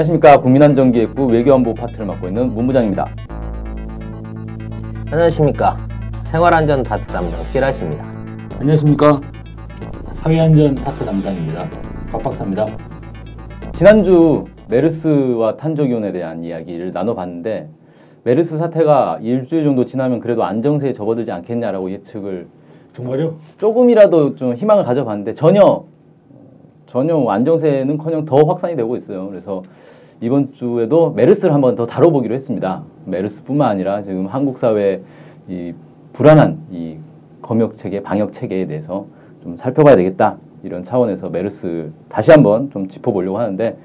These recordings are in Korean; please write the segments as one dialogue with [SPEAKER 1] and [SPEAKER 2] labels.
[SPEAKER 1] 안녕하십니까 국민안전기획부 외교안보 파트를 맡고 있는 문부장입니다.
[SPEAKER 2] 안녕하십니까 생활안전 파트 담당 찌라시입니다.
[SPEAKER 3] 안녕하십니까 사회안전 파트 담당입니다. 곽 박사입니다.
[SPEAKER 1] 지난주 메르스와 탄저균에 대한 이야기를 나눠봤는데 메르스 사태가 일주일 정도 지나면 그래도 안정세에 접어들지 않겠냐라고 예측을
[SPEAKER 3] 정말요?
[SPEAKER 1] 조금이라도 좀 희망을 가져봤는데 전혀 전혀 안정세는커녕 더 확산이 되고 있어요. 그래서 이번 주에도 메르스를 한번 더 다뤄보기로 했습니다. 메르스뿐만 아니라 지금 한국 사회 이 불안한 이 검역 체계, 방역 체계에 대해서 좀 살펴봐야 되겠다 이런 차원에서 메르스 다시 한번 좀 짚어보려고 하는데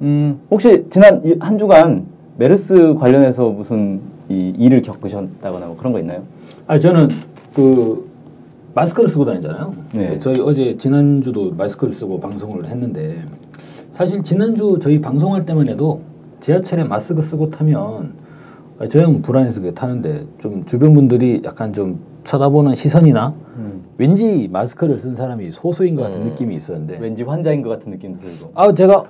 [SPEAKER 1] 음, 혹시 지난 한 주간 메르스 관련해서 무슨 이 일을 겪으셨다거나 뭐 그런 거 있나요?
[SPEAKER 3] 아 저는 그 마스크를 쓰고 다니잖아요.
[SPEAKER 1] 네.
[SPEAKER 3] 저희 어제 지난주도 마스크를 쓰고 방송을 했는데 사실 지난주 저희 방송할 때만 해도 지하철에 마스크 쓰고 타면 아, 저 형은 불안해서 그게 타는데 좀 주변 분들이 약간 좀 쳐다보는 시선이나
[SPEAKER 1] 음.
[SPEAKER 3] 왠지 마스크를 쓴 사람이 소수인 것 같은
[SPEAKER 2] 음.
[SPEAKER 3] 느낌이 있었는데
[SPEAKER 1] 왠지 환자인 것 같은 느낌도 들고.
[SPEAKER 3] 아 제가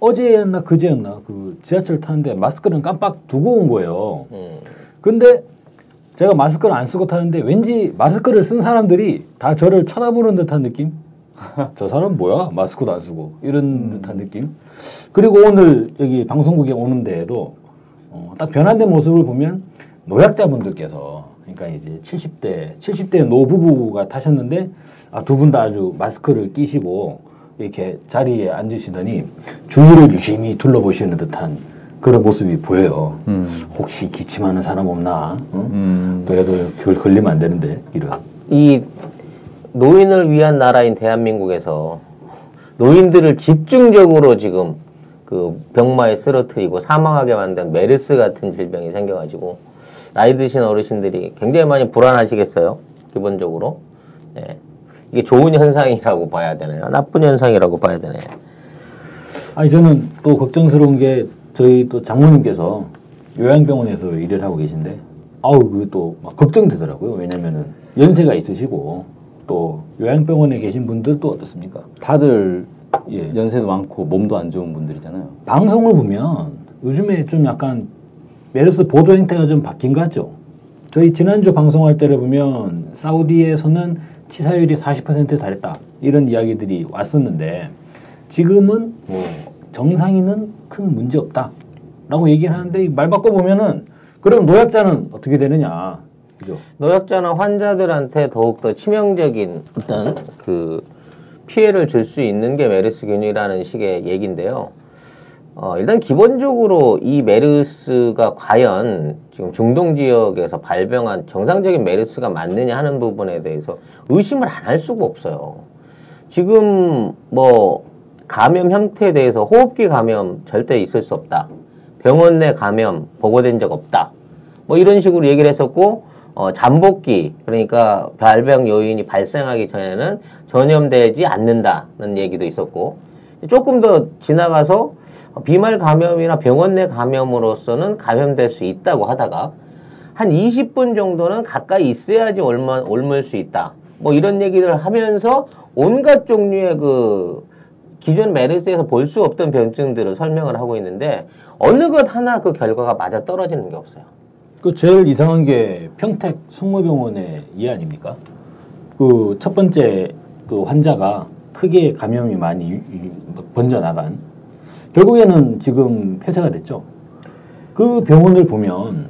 [SPEAKER 3] 어제였나 그제였나 그 지하철 타는데 마스크는 깜빡 두고 온 거예요.
[SPEAKER 2] 음,
[SPEAKER 3] 근데 제가 마스크를 안 쓰고 타는데 왠지 마스크를 쓴 사람들이 다 저를 쳐다보는 듯한 느낌? 저 사람 뭐야? 마스크도 안 쓰고 이런 듯한 느낌? 그리고 오늘 여기 방송국에 오는데에도 어, 딱 변환된 모습을 보면 노약자분들께서 그러니까 이제 70대 70대 노부부가 타셨는데 아, 두 분 다 아주 마스크를 끼시고 이렇게 자리에 앉으시더니 주위를 유심히 둘러보시는 듯한 그런 모습이 보여요.
[SPEAKER 1] 음.
[SPEAKER 3] 혹시 기침하는 사람 없나? 어?
[SPEAKER 1] 음.
[SPEAKER 3] 그래도 그걸 걸리면 안 되는데 이런.
[SPEAKER 2] 이 노인을 위한 나라인 대한민국에서 노인들을 집중적으로 지금 그 병마에 쓰러뜨리고 사망하게 만든 메르스 같은 질병이 생겨가지고 나이 드신 어르신들이 굉장히 많이 불안하시겠어요. 기본적으로. 예. 이게 좋은 현상이라고 봐야 되나요? 나쁜 현상이라고 봐야 되나요?
[SPEAKER 3] 아니 저는 또 걱정스러운 게 저희 또 장모님께서 요양병원에서 일을 하고 계신데 아우 그또막 걱정되더라고요. 왜냐면은 연세가 있으시고 또 요양병원에 계신 분들도 어떻습니까?
[SPEAKER 1] 다들
[SPEAKER 3] 예.
[SPEAKER 1] 연세도 많고 몸도 안 좋은 분들이잖아요.
[SPEAKER 3] 방송을 보면 요즘에 좀 약간 메르스 보도 행태가 좀 바뀐 것 같죠. 저희 지난주 방송할 때를 보면 사우디에서는 치사율이 40%에 달했다 이런 이야기들이 왔었는데 지금은 뭐 정상인은 큰 문제 없다라고 얘기를 하는데 말 바꿔 보면은 그럼 노약자는 어떻게 되느냐 그죠?
[SPEAKER 2] 노약자나 환자들한테 더욱더 치명적인 어떤 그 피해를 줄 수 있는 게 메르스 균이라는 식의 얘기인데요. 어, 일단 기본적으로 이 메르스가 과연 지금 중동 지역에서 발병한 정상적인 메르스가 맞느냐 하는 부분에 대해서 의심을 안 할 수가 없어요. 지금 뭐 감염 형태에 대해서 호흡기 감염 절대 있을 수 없다. 병원 내 감염 보고된 적 없다. 뭐 이런 식으로 얘기를 했었고 어, 잠복기 그러니까 발병 요인이 발생하기 전에는 전염되지 않는다는 얘기도 있었고 조금 더 지나가서 비말 감염이나 병원 내 감염으로서는 감염될 수 있다고 하다가 한 20분 정도는 가까이 있어야지 옮아, 옮을 수 있다. 뭐 이런 얘기를 하면서 온갖 종류의 그 기존 메르스에서 볼 수 없던 병증들을 설명을 하고 있는데 어느 것 하나 그 결과가 맞아 떨어지는 게 없어요.
[SPEAKER 3] 그 제일 이상한 게 평택 성모병원의 이 아닙니까? 그 첫 번째 그 환자가 크게 감염이 많이 번져 나간 결국에는 지금 폐쇄가 됐죠. 그 병원을 보면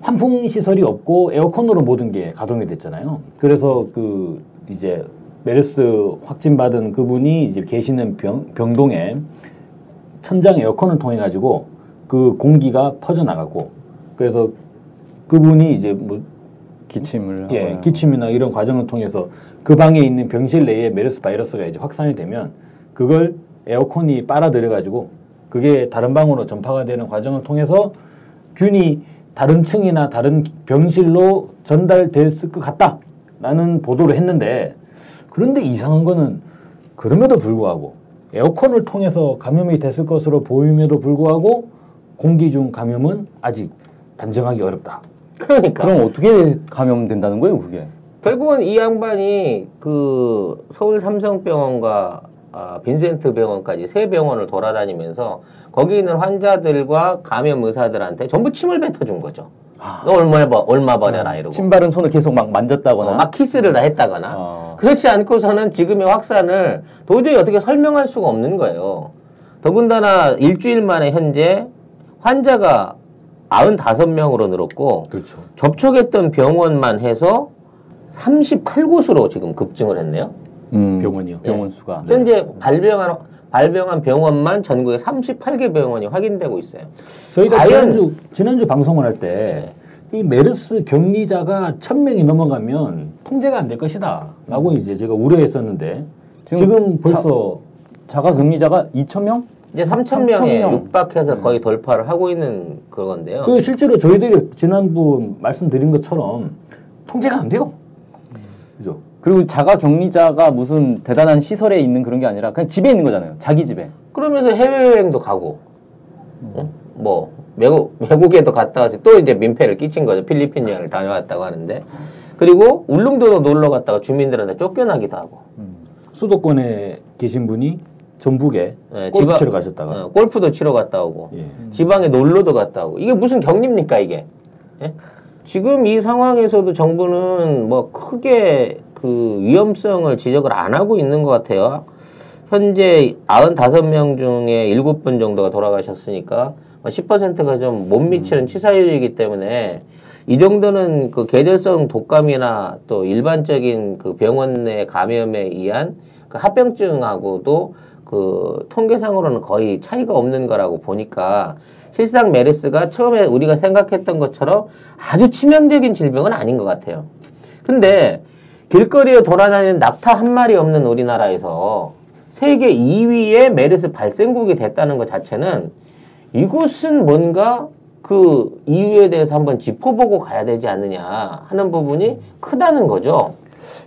[SPEAKER 3] 환풍 시설이 없고 에어컨으로 모든 게 가동이 됐잖아요. 그래서 그 이제 메르스 확진 받은 그분이 이제 계시는 병, 병동에 천장 에어컨을 통해 가지고 그 공기가 퍼져 나가고 그래서 그분이 이제 뭐
[SPEAKER 1] 기침을
[SPEAKER 3] 예,
[SPEAKER 1] 하거나.
[SPEAKER 3] 기침이나 이런 과정을 통해서 그 방에 있는 병실 내에 메르스 바이러스가 이제 확산이 되면 그걸 에어컨이 빨아들여 가지고 그게 다른 방으로 전파가 되는 과정을 통해서 균이 다른 층이나 다른 병실로 전달됐을 것 같다라는 보도를 했는데 그런데 이상한 거는 그럼에도 불구하고 에어컨을 통해서 감염이 됐을 것으로 보임에도 불구하고 공기 중 감염은 아직 단정하기 어렵다.
[SPEAKER 2] 그러니까
[SPEAKER 1] 그럼 어떻게 감염된다는 거예요, 그게?
[SPEAKER 2] 결국은 이 양반이 그 서울 삼성병원과 아, 빈센트 병원까지 세 병원을 돌아다니면서 거기 있는 환자들과 감염 의사들한테 전부 침을 뱉어준 거죠. 너 얼마 버 얼마 버려라 이러고
[SPEAKER 1] 신발은 손을 계속 막 만졌다거나.
[SPEAKER 2] 어, 막 키스를 다 했다거나
[SPEAKER 1] 어.
[SPEAKER 2] 그렇지 않고서는 지금의 확산을 도저히 어떻게 설명할 수가 없는 거예요. 더군다나 일주일 만에 현재 환자가 95명으로 늘었고
[SPEAKER 3] 그렇죠.
[SPEAKER 2] 접촉했던 병원만 해서 38곳으로 지금 급증을 했네요.
[SPEAKER 1] 음,
[SPEAKER 3] 병원이요.
[SPEAKER 1] 병원 수가.
[SPEAKER 2] 현재 발병한 발병한 병원만 전국에 38개 병원이 확인되고 있어요.
[SPEAKER 3] 저희가
[SPEAKER 2] 과연-
[SPEAKER 3] 지난주 지난주 방송을 할 때 이 메르스 격리자가 천 명이 넘어가면 통제가 안 될 것이다라고 이제 제가 우려했었는데 지금,
[SPEAKER 1] 지금
[SPEAKER 3] 벌써
[SPEAKER 1] 자가 격리자가 2천 명?
[SPEAKER 2] 이제 3천
[SPEAKER 1] 3,000
[SPEAKER 2] 명에
[SPEAKER 1] 명.
[SPEAKER 2] 육박해서 거의 돌파를 하고 있는 그건데요.
[SPEAKER 3] 그 실제로 저희들이 지난번 말씀드린 것처럼 통제가 안 돼요. 그죠?
[SPEAKER 1] 그리고 자가 격리자가 무슨 대단한 시설에 있는 그런 게 아니라 그냥 집에 있는 거잖아요. 자기 집에.
[SPEAKER 2] 그러면서 해외여행도 가고, 어? 뭐 외국 외국에도 갔다 와서 또 이제 민폐를 끼친 거죠. 필리핀 여행을 다녀왔다고 하는데, 그리고 울릉도도 놀러 갔다가 주민들한테 쫓겨나기도 하고,
[SPEAKER 3] 수도권에 계신 분이 전북에
[SPEAKER 2] 예,
[SPEAKER 3] 골프 치러 가셨다가
[SPEAKER 2] 어, 골프도 치러 갔다 오고,
[SPEAKER 3] 예.
[SPEAKER 2] 지방에 놀러도 갔다 오고, 이게 무슨 격리입니까 이게? 예? 지금 이 상황에서도 정부는 뭐 크게 그 위험성을 지적을 안 하고 있는 것 같아요. 현재 95명 중에 7분 정도가 돌아가셨으니까 10%가 좀 못 미치는 치사율이기 때문에 이 정도는 그 계절성 독감이나 또 일반적인 그 병원 내 감염에 의한 그 합병증하고도 그 통계상으로는 거의 차이가 없는 거라고 보니까 실상 메르스가 처음에 우리가 생각했던 것처럼 아주 치명적인 질병은 아닌 것 같아요. 근데 길거리에 돌아다니는 낙타 한 마리 없는 우리나라에서 세계 2위의 메르스 발생국이 됐다는 것 자체는 이곳은 뭔가 그 이유에 대해서 한번 짚어보고 가야 되지 않느냐 하는 부분이 크다는 거죠.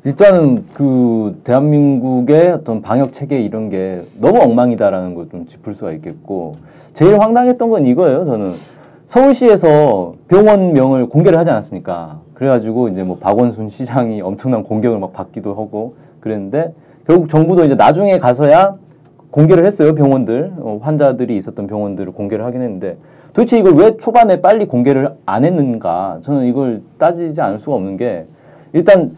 [SPEAKER 1] 일단은 그 대한민국의 어떤 방역 체계 이런 게 너무 엉망이다라는 걸 좀 짚을 수가 있겠고 제일 황당했던 건 이거예요. 저는 서울시에서 병원명을 공개를 하지 않았습니까? 그래가지고 이제 뭐 박원순 시장이 엄청난 공격을 막 받기도 하고 그랬는데 결국 정부도 이제 나중에 가서야 공개를 했어요. 병원들 어, 환자들이 있었던 병원들을 공개를 하긴 했는데 도대체 이걸 왜 초반에 빨리 공개를 안 했는가? 저는 이걸 따지지 않을 수가 없는 게 일단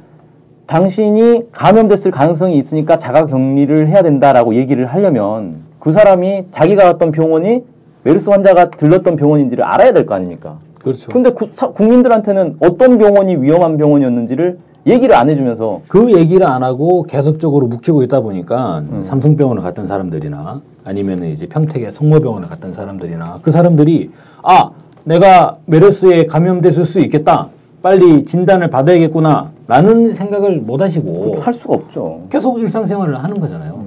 [SPEAKER 1] 당신이 감염됐을 가능성이 있으니까 자가 격리를 해야 된다라고 얘기를 하려면 그 사람이 자기가 갔던 병원이 메르스 환자가 들렀던 병원인지를 알아야 될 거 아닙니까?
[SPEAKER 3] 그렇죠.
[SPEAKER 1] 근데 구- 사- 국민들한테는 어떤 병원이 위험한 병원이었는지를 얘기를 안 해주면서
[SPEAKER 3] 그 얘기를 안 하고 계속적으로 묵히고 있다 보니까 삼성병원을 갔던 사람들이나 아니면 이제 평택의 성모병원을 갔던 사람들이나 그 사람들이 아 내가 메르스에 감염됐을 수 있겠다 빨리 진단을 받아야겠구나 라는 생각을 못 하시고
[SPEAKER 1] 할 수가 없죠.
[SPEAKER 3] 계속 일상생활을 하는 거잖아요.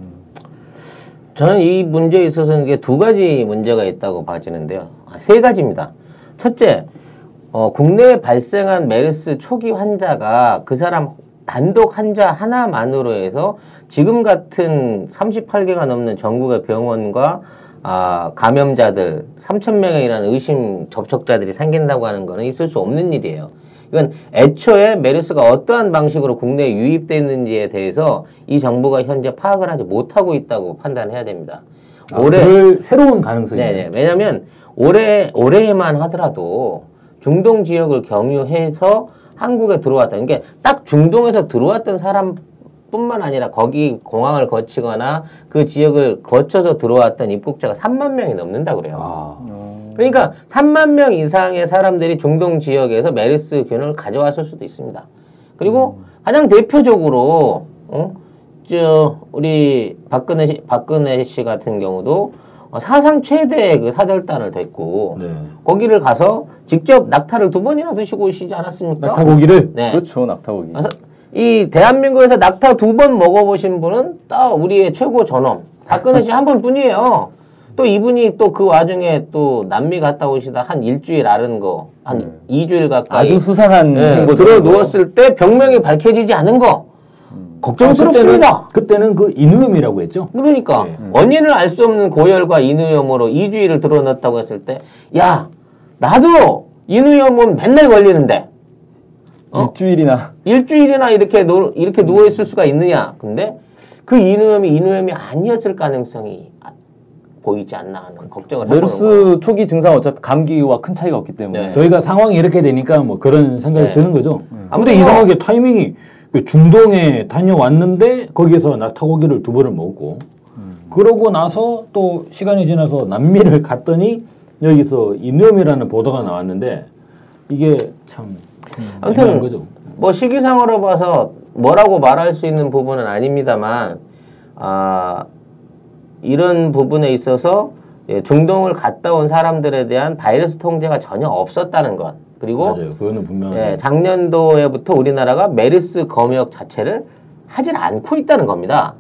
[SPEAKER 2] 저는 이 문제에 있어서는 이게 두 가지 문제가 있다고 봐지는데요. 아, 세 가지입니다. 첫째, 어, 국내에 발생한 메르스 초기 환자가 그 사람 단독 환자 하나만으로 해서 지금 같은 38개가 넘는 전국의 병원과 아, 감염자들 3천 명에 이르는 의심 접촉자들이 생긴다고 하는 거는 있을 수 없는 일이에요. 이건 애초에 메르스가 어떠한 방식으로 국내에 유입됐는지에 대해서 이 정부가 현재 파악을 하지 못하고 있다고 판단해야 됩니다.
[SPEAKER 3] 아,
[SPEAKER 2] 올해
[SPEAKER 3] 새로운 가능성이
[SPEAKER 2] 네네. 왜냐하면 올해 올해만 하더라도 중동 지역을 경유해서 한국에 들어왔다. 그러니까 딱 중동에서 들어왔던 사람 뿐만 아니라 거기 공항을 거치거나 그 지역을 거쳐서 들어왔던 입국자가 3만 명이 넘는다 그래요.
[SPEAKER 3] 아,
[SPEAKER 2] 그러니까 3만 명 이상의 사람들이 중동 지역에서 메르스 균을 가져왔을 수도 있습니다. 그리고 가장 대표적으로 어? 저 우리 박근혜 씨, 박근혜 씨 같은 경우도 어, 사상 최대의 그 사절단을 댔고
[SPEAKER 3] 네.
[SPEAKER 2] 거기를 가서 직접 낙타를 두 번이나 드시고 오시지 않았습니까?
[SPEAKER 3] 낙타고기를
[SPEAKER 2] 네.
[SPEAKER 1] 그렇죠, 낙타고기.
[SPEAKER 2] 이 대한민국에서 낙타 두 번 먹어보신 분은 딱 우리의 최고 전엄 박근혜 씨한 번뿐이에요. 또 이분이 또 그 와중에 또 남미 갔다 오시다 한 일주일 앓은 거한 이주일 가까이
[SPEAKER 1] 아주 수상한
[SPEAKER 2] 네, 들어 누웠을 때 병명이 밝혀지지 않은 거 걱정스럽습니다.
[SPEAKER 3] 그때는, 그때는 그 인후염이라고 했죠.
[SPEAKER 2] 그러니까
[SPEAKER 3] 네.
[SPEAKER 2] 원인을 알 수 없는 고열과 인후염으로 이주일을 드러냈다고 했을 때 야 나도 인후염은 맨날 걸리는데 어?
[SPEAKER 1] 일주일이나
[SPEAKER 2] 일주일이나 이렇게 노, 이렇게 누워 있을 수가 있느냐? 근데 그 인후염이 인후염이 아니었을 가능성이 아- 보이지 않나 하는 걱정을 해보는 거예요.
[SPEAKER 1] 메르스 초기 증상 어차피 감기와 큰 차이가 없기 때문에
[SPEAKER 2] 네.
[SPEAKER 3] 저희가 상황이 이렇게 되니까 뭐 그런 생각이
[SPEAKER 2] 네.
[SPEAKER 3] 드는 거죠.
[SPEAKER 2] 아무튼
[SPEAKER 3] 근데
[SPEAKER 2] 뭐-
[SPEAKER 3] 이상하게 타이밍이 그 중동에 다녀왔는데 거기에서 낙타고기를 두 번을 먹고 그러고 나서 또 시간이 지나서 남미를 갔더니 여기서 이누염이라는 보도가 나왔는데 이게 참
[SPEAKER 2] 아무튼
[SPEAKER 3] 거죠.
[SPEAKER 2] 뭐 시기상으로 봐서 뭐라고 말할 수 있는 부분은 아닙니다만 아 이런 부분에 있어서 예, 중동을 갔다 온 사람들에 대한 바이러스 통제가 전혀 없었다는 것 그리고
[SPEAKER 3] 맞아요. 그거는 분명하게
[SPEAKER 2] 예, 작년도에부터 우리나라가 메르스 검역 자체를 하질 않고 있다는 겁니다.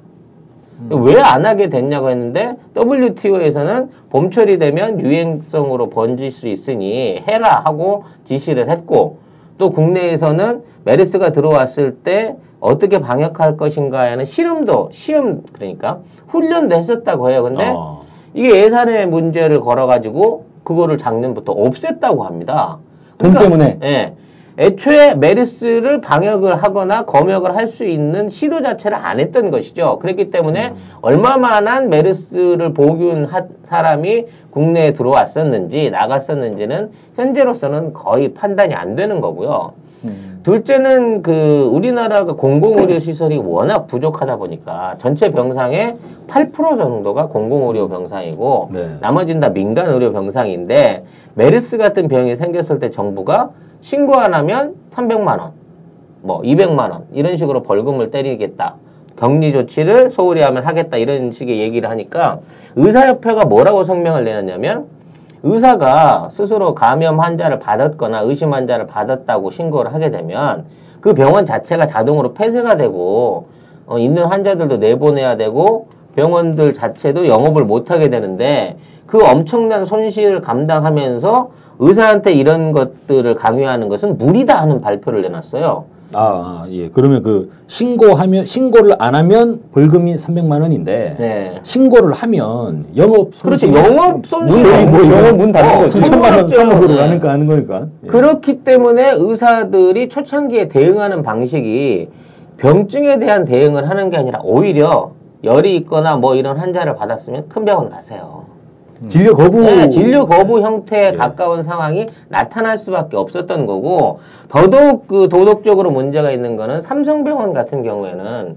[SPEAKER 2] 왜안 하게 됐냐고 했는데 WTO에서는 봄철이 되면 유행성으로 번질 수 있으니 해라 하고 지시를 했고 또 국내에서는 메르스가 들어왔을 때 어떻게 방역할 것인가에는 실험도 시험 그러니까 훈련도 했었다고 해요. 근데
[SPEAKER 3] 어.
[SPEAKER 2] 이게 예산의 문제를 걸어가지고 그거를 작년부터 없앴다고 합니다.
[SPEAKER 1] 돈 때문에?
[SPEAKER 2] 예. 애초에 메르스를 방역을 하거나 검역을 할 수 있는 시도 자체를 안 했던 것이죠. 그렇기 때문에 얼마만한 메르스를 보균한 사람이 국내에 들어왔었는지 나갔었는지는 현재로서는 거의 판단이 안 되는 거고요. 둘째는 그 우리나라가 공공의료 시설이 워낙 부족하다 보니까 전체 병상의 8% 정도가 공공의료 병상이고
[SPEAKER 3] 네.
[SPEAKER 2] 나머지는 다 민간 의료 병상인데 메르스 같은 병이 생겼을 때 정부가 신고 안 하면 300만 원, 뭐 200만 원 이런 식으로 벌금을 때리겠다. 격리 조치를 소홀히 하면 하겠다 이런 식의 얘기를 하니까 의사협회가 뭐라고 성명을 내놨냐면 의사가 스스로 감염 환자를 받았거나 의심 환자를 받았다고 신고를 하게 되면 그 병원 자체가 자동으로 폐쇄가 되고 어, 있는 환자들도 내보내야 되고 병원들 자체도 영업을 못 하게 되는데 그 엄청난 손실을 감당하면서 의사한테 이런 것들을 강요하는 것은 무리다 하는 발표를 내놨어요.
[SPEAKER 3] 아, 아, 예. 그러면 그 신고하면 신고를 안 하면 벌금이 300만 원인데
[SPEAKER 2] 네.
[SPEAKER 3] 신고를 하면 영업. 손실
[SPEAKER 2] 영업 손실.
[SPEAKER 3] 문, 뭐
[SPEAKER 1] 영업 문 닫는
[SPEAKER 2] 어,
[SPEAKER 1] 거지.
[SPEAKER 3] 3천만 원. 3억으로
[SPEAKER 2] 네.
[SPEAKER 3] 하니까 하는 거니까. 예.
[SPEAKER 2] 그렇기 때문에 의사들이 초창기에 대응하는 방식이 병증에 대한 대응을 하는 게 아니라 오히려 열이 있거나 뭐 이런 환자를 받았으면 큰 병원 가세요.
[SPEAKER 3] 진료 거부
[SPEAKER 2] 네, 진료 거부 형태에
[SPEAKER 3] 예.
[SPEAKER 2] 가까운 상황이 나타날 수밖에 없었던 거고 더더욱 그 도덕적으로 문제가 있는 거는 삼성병원 같은 경우에는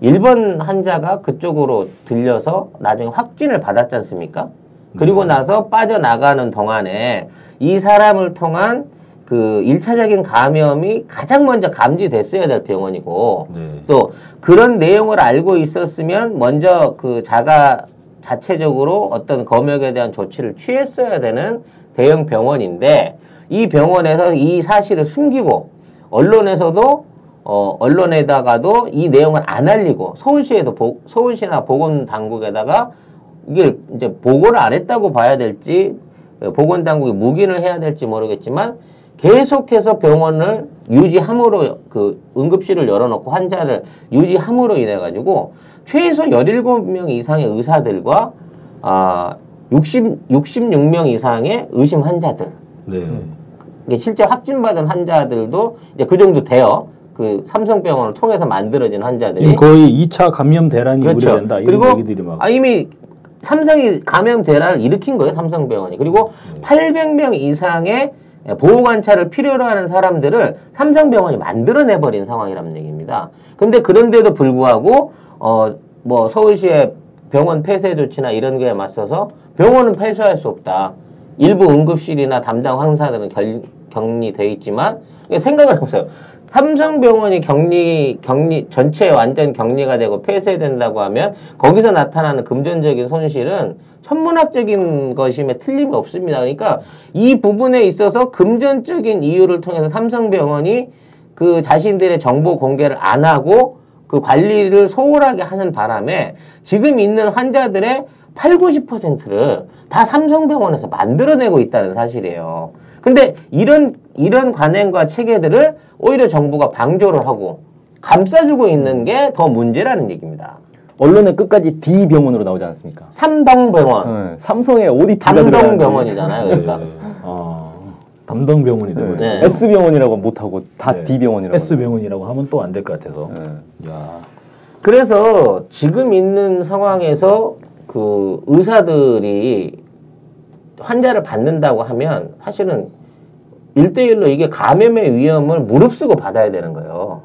[SPEAKER 2] 일본 환자가 그쪽으로 들려서 나중에 확진을 받았지 않습니까? 그리고 나서 빠져나가는 동안에 이 사람을 통한 그 일차적인 감염이 가장 먼저 감지됐어야 될 병원이고
[SPEAKER 3] 네.
[SPEAKER 2] 또 그런 내용을 알고 있었으면 먼저 그 자가 자체적으로 어떤 검역에 대한 조치를 취했어야 되는 대형 병원인데 이 병원에서 이 사실을 숨기고 언론에서도 어 언론에다가도 이 내용을 안 알리고 서울시에도 보, 서울시나 보건 당국에다가 이걸 이제 보고를 안 했다고 봐야 될지 어, 보건 당국이 묵인을 해야 될지 모르겠지만 계속해서 병원을 유지함으로 그 응급실을 열어놓고 환자를 유지함으로 인해 가지고 최소 17명 이상의 의사들과 아 60, 66명 이상의 의심 환자들
[SPEAKER 3] 네.
[SPEAKER 2] 이게 실제 확진받은 환자들도 이제 그 정도 돼요. 그 삼성병원을 통해서 만들어진 환자들이
[SPEAKER 3] 거의 2차 감염 대란이
[SPEAKER 2] 그렇죠.
[SPEAKER 3] 우려된다 이런
[SPEAKER 2] 그리고
[SPEAKER 3] 얘기들이 막
[SPEAKER 2] 아, 이미 삼성이 감염 대란을 일으킨 거예요. 삼성병원이. 그리고
[SPEAKER 3] 네.
[SPEAKER 2] 800명 이상의 보호 관찰을 필요로 하는 사람들을 삼성병원이 만들어내 버린 상황이라는 얘기입니다. 근데 그런데도 불구하고 어 뭐 서울시의 병원 폐쇄 조치나 이런 거에 맞서서 병원은 폐쇄할 수 없다. 일부 응급실이나 담당 환자들은 결, 격리돼 있지만 생각을 해보세요. 삼성병원이 격리 격리 전체 완전 격리가 되고 폐쇄된다고 하면 거기서 나타나는 금전적인 손실은 천문학적인 것임에 틀림이 없습니다. 그러니까 이 부분에 있어서 금전적인 이유를 통해서 삼성병원이 그 자신들의 정보 공개를 안 하고 그 관리를 소홀하게 하는 바람에 지금 있는 환자들의 8, 90%를 다 삼성병원에서 만들어내고 있다는 사실이에요. 근데 이런 이런 관행과 체계들을 오히려 정부가 방조를 하고 감싸주고 있는 게 더 문제라는 얘기입니다.
[SPEAKER 1] 언론에 끝까지 D 병원으로 나오지 않습니까?
[SPEAKER 2] 삼성병원,
[SPEAKER 1] 네, 삼성의 ODT가
[SPEAKER 2] 담동병원이잖아요. 그러니까
[SPEAKER 3] 네. 아, 담당 병원이 되버려.
[SPEAKER 2] 네.
[SPEAKER 1] S 병원이라고 못 하고 다
[SPEAKER 3] 네.
[SPEAKER 1] D 병원이라고.
[SPEAKER 3] S 병원이라고 하면 또 안 될 것 같아서.
[SPEAKER 1] 네.
[SPEAKER 3] 야.
[SPEAKER 2] 그래서 지금 있는 상황에서 그 의사들이 환자를 받는다고 하면 사실은 일대일로 이게 감염의 위험을 무릅쓰고 받아야 되는 거예요.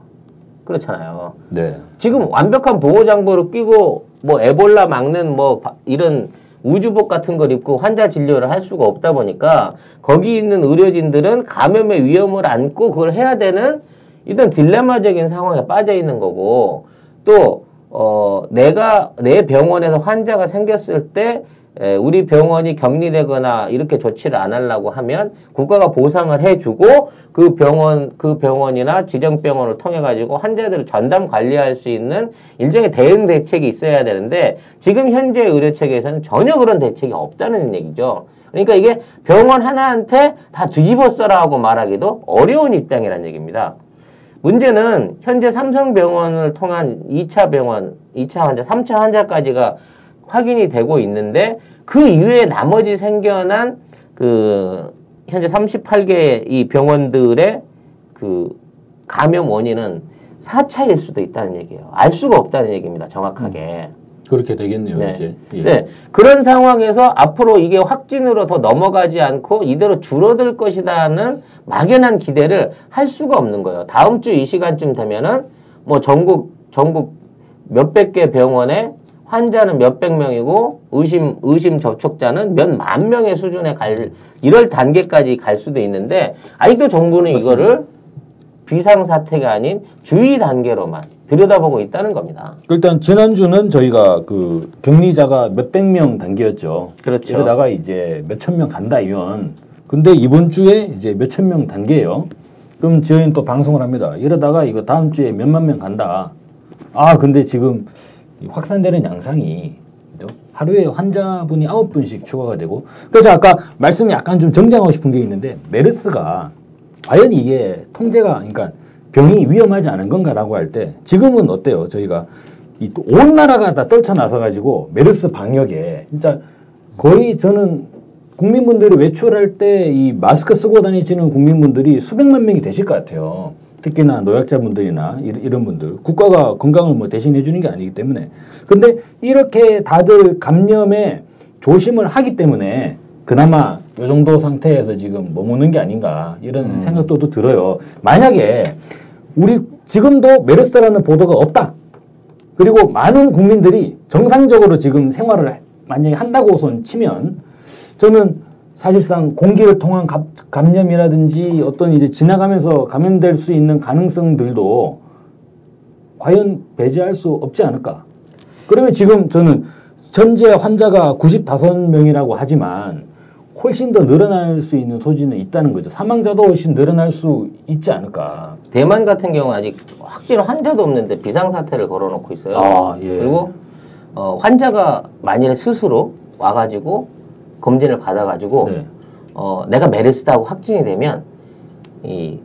[SPEAKER 2] 그렇잖아요.
[SPEAKER 3] 네.
[SPEAKER 2] 지금 완벽한 보호 장구를 끼고 뭐 에볼라 막는 뭐 바- 이런 우주복 같은 걸 입고 환자 진료를 할 수가 없다 보니까 거기 있는 의료진들은 감염의 위험을 안고 그걸 해야 되는 이런 딜레마적인 상황에 빠져 있는 거고 또 어, 내가 내 병원에서 환자가 생겼을 때 에, 우리 병원이 격리되거나 이렇게 조치를 안 하려고 하면 국가가 보상을 해주고 그 병원 그 병원이나 지정 병원을 통해 가지고 환자들을 전담 관리할 수 있는 일종의 대응 대책이 있어야 되는데 지금 현재 의료 체계에서는 전혀 그런 대책이 없다는 얘기죠. 그러니까 이게 병원 하나한테 다 뒤집어 써라고 말하기도 어려운 입장이라는 얘기입니다. 문제는 현재 삼성병원을 통한 2차 병원, 2차 환자, 3차 환자까지가 확인이 되고 있는데 그 이외에 나머지 생겨난 그 현재 38개 이 병원들의 그 감염 원인은 4차일 수도 있다는 얘기예요. 알 수가 없다는 얘기입니다. 정확하게.
[SPEAKER 3] 그렇게 되겠네요,
[SPEAKER 2] 네.
[SPEAKER 3] 이제. 예.
[SPEAKER 2] 네. 그런 상황에서 앞으로 이게 확진으로 더 넘어가지 않고 이대로 줄어들 것이다는 막연한 기대를 할 수가 없는 거예요. 다음 주 이 시간쯤 되면은 뭐 전국 전국 몇백 개 병원에 환자는 몇백 명이고 의심 의심 접촉자는 몇 만 명의 수준에 갈 이럴 단계까지 갈 수도 있는데 아직도 정부는 이거를 비상 사태가 아닌 주의 단계로만 들여다보고 있다는 겁니다.
[SPEAKER 3] 일단 지난주는 저희가 그 격리자가 몇백 명 단계였죠.
[SPEAKER 2] 그렇죠.
[SPEAKER 3] 이러다가 이제 몇천 명 간다 이건. 근데 이번 주에 이제 몇천 명 단계예요. 그럼 저희는 또 방송을 합니다. 이러다가 이거 다음 주에 몇만 명 간다. 아 근데 지금 이 확산되는 양상이? 하루에 환자분이 아홉 분씩 추가가 되고 그래서 아까 말씀이 약간 좀 정정하고 싶은 게 있는데 메르스가 과연 이게 통제가 그러니까 병이 위험하지 않은 건가라고 할 때 지금은 어때요? 저희가 이또온 나라가 다 떨쳐나서 가지고 메르스 방역에 진짜 거의 저는 국민분들이 외출할 때 이 마스크 쓰고 다니시는 국민분들이 수백만 명이 되실 것 같아요. 특히나 노약자분들이나 이- 이런 분들 국가가 건강을 뭐 대신해 주는 게 아니기 때문에 근데 이렇게 다들 감염에 조심을 하기 때문에 그나마 이 정도 상태에서 지금 머무는 게 아닌가 이런 생각도 또 들어요. 만약에 우리 지금도 메르스라는 보도가 없다. 그리고 많은 국민들이 정상적으로 지금 생활을 만약에 한다고선 치면 저는 사실상 공기를 통한 감- 감염이라든지 어떤 이제 지나가면서 감염될 수 있는 가능성들도 과연 배제할 수 없지 않을까. 그러면 지금 저는 전체 환자가 95명이라고 하지만 훨씬 더 늘어날 수 있는 소지는 있다는 거죠. 사망자도 훨씬 늘어날 수 있지 않을까.
[SPEAKER 2] 대만 같은 경우는 아직 확진 환자도 없는데 비상사태를 걸어놓고 있어요.
[SPEAKER 3] 아, 예.
[SPEAKER 2] 그리고 어, 환자가 만일에 스스로 와가지고 검진을 받아가지고
[SPEAKER 3] 네.
[SPEAKER 2] 어, 내가 메르스다고 확진이 되면 이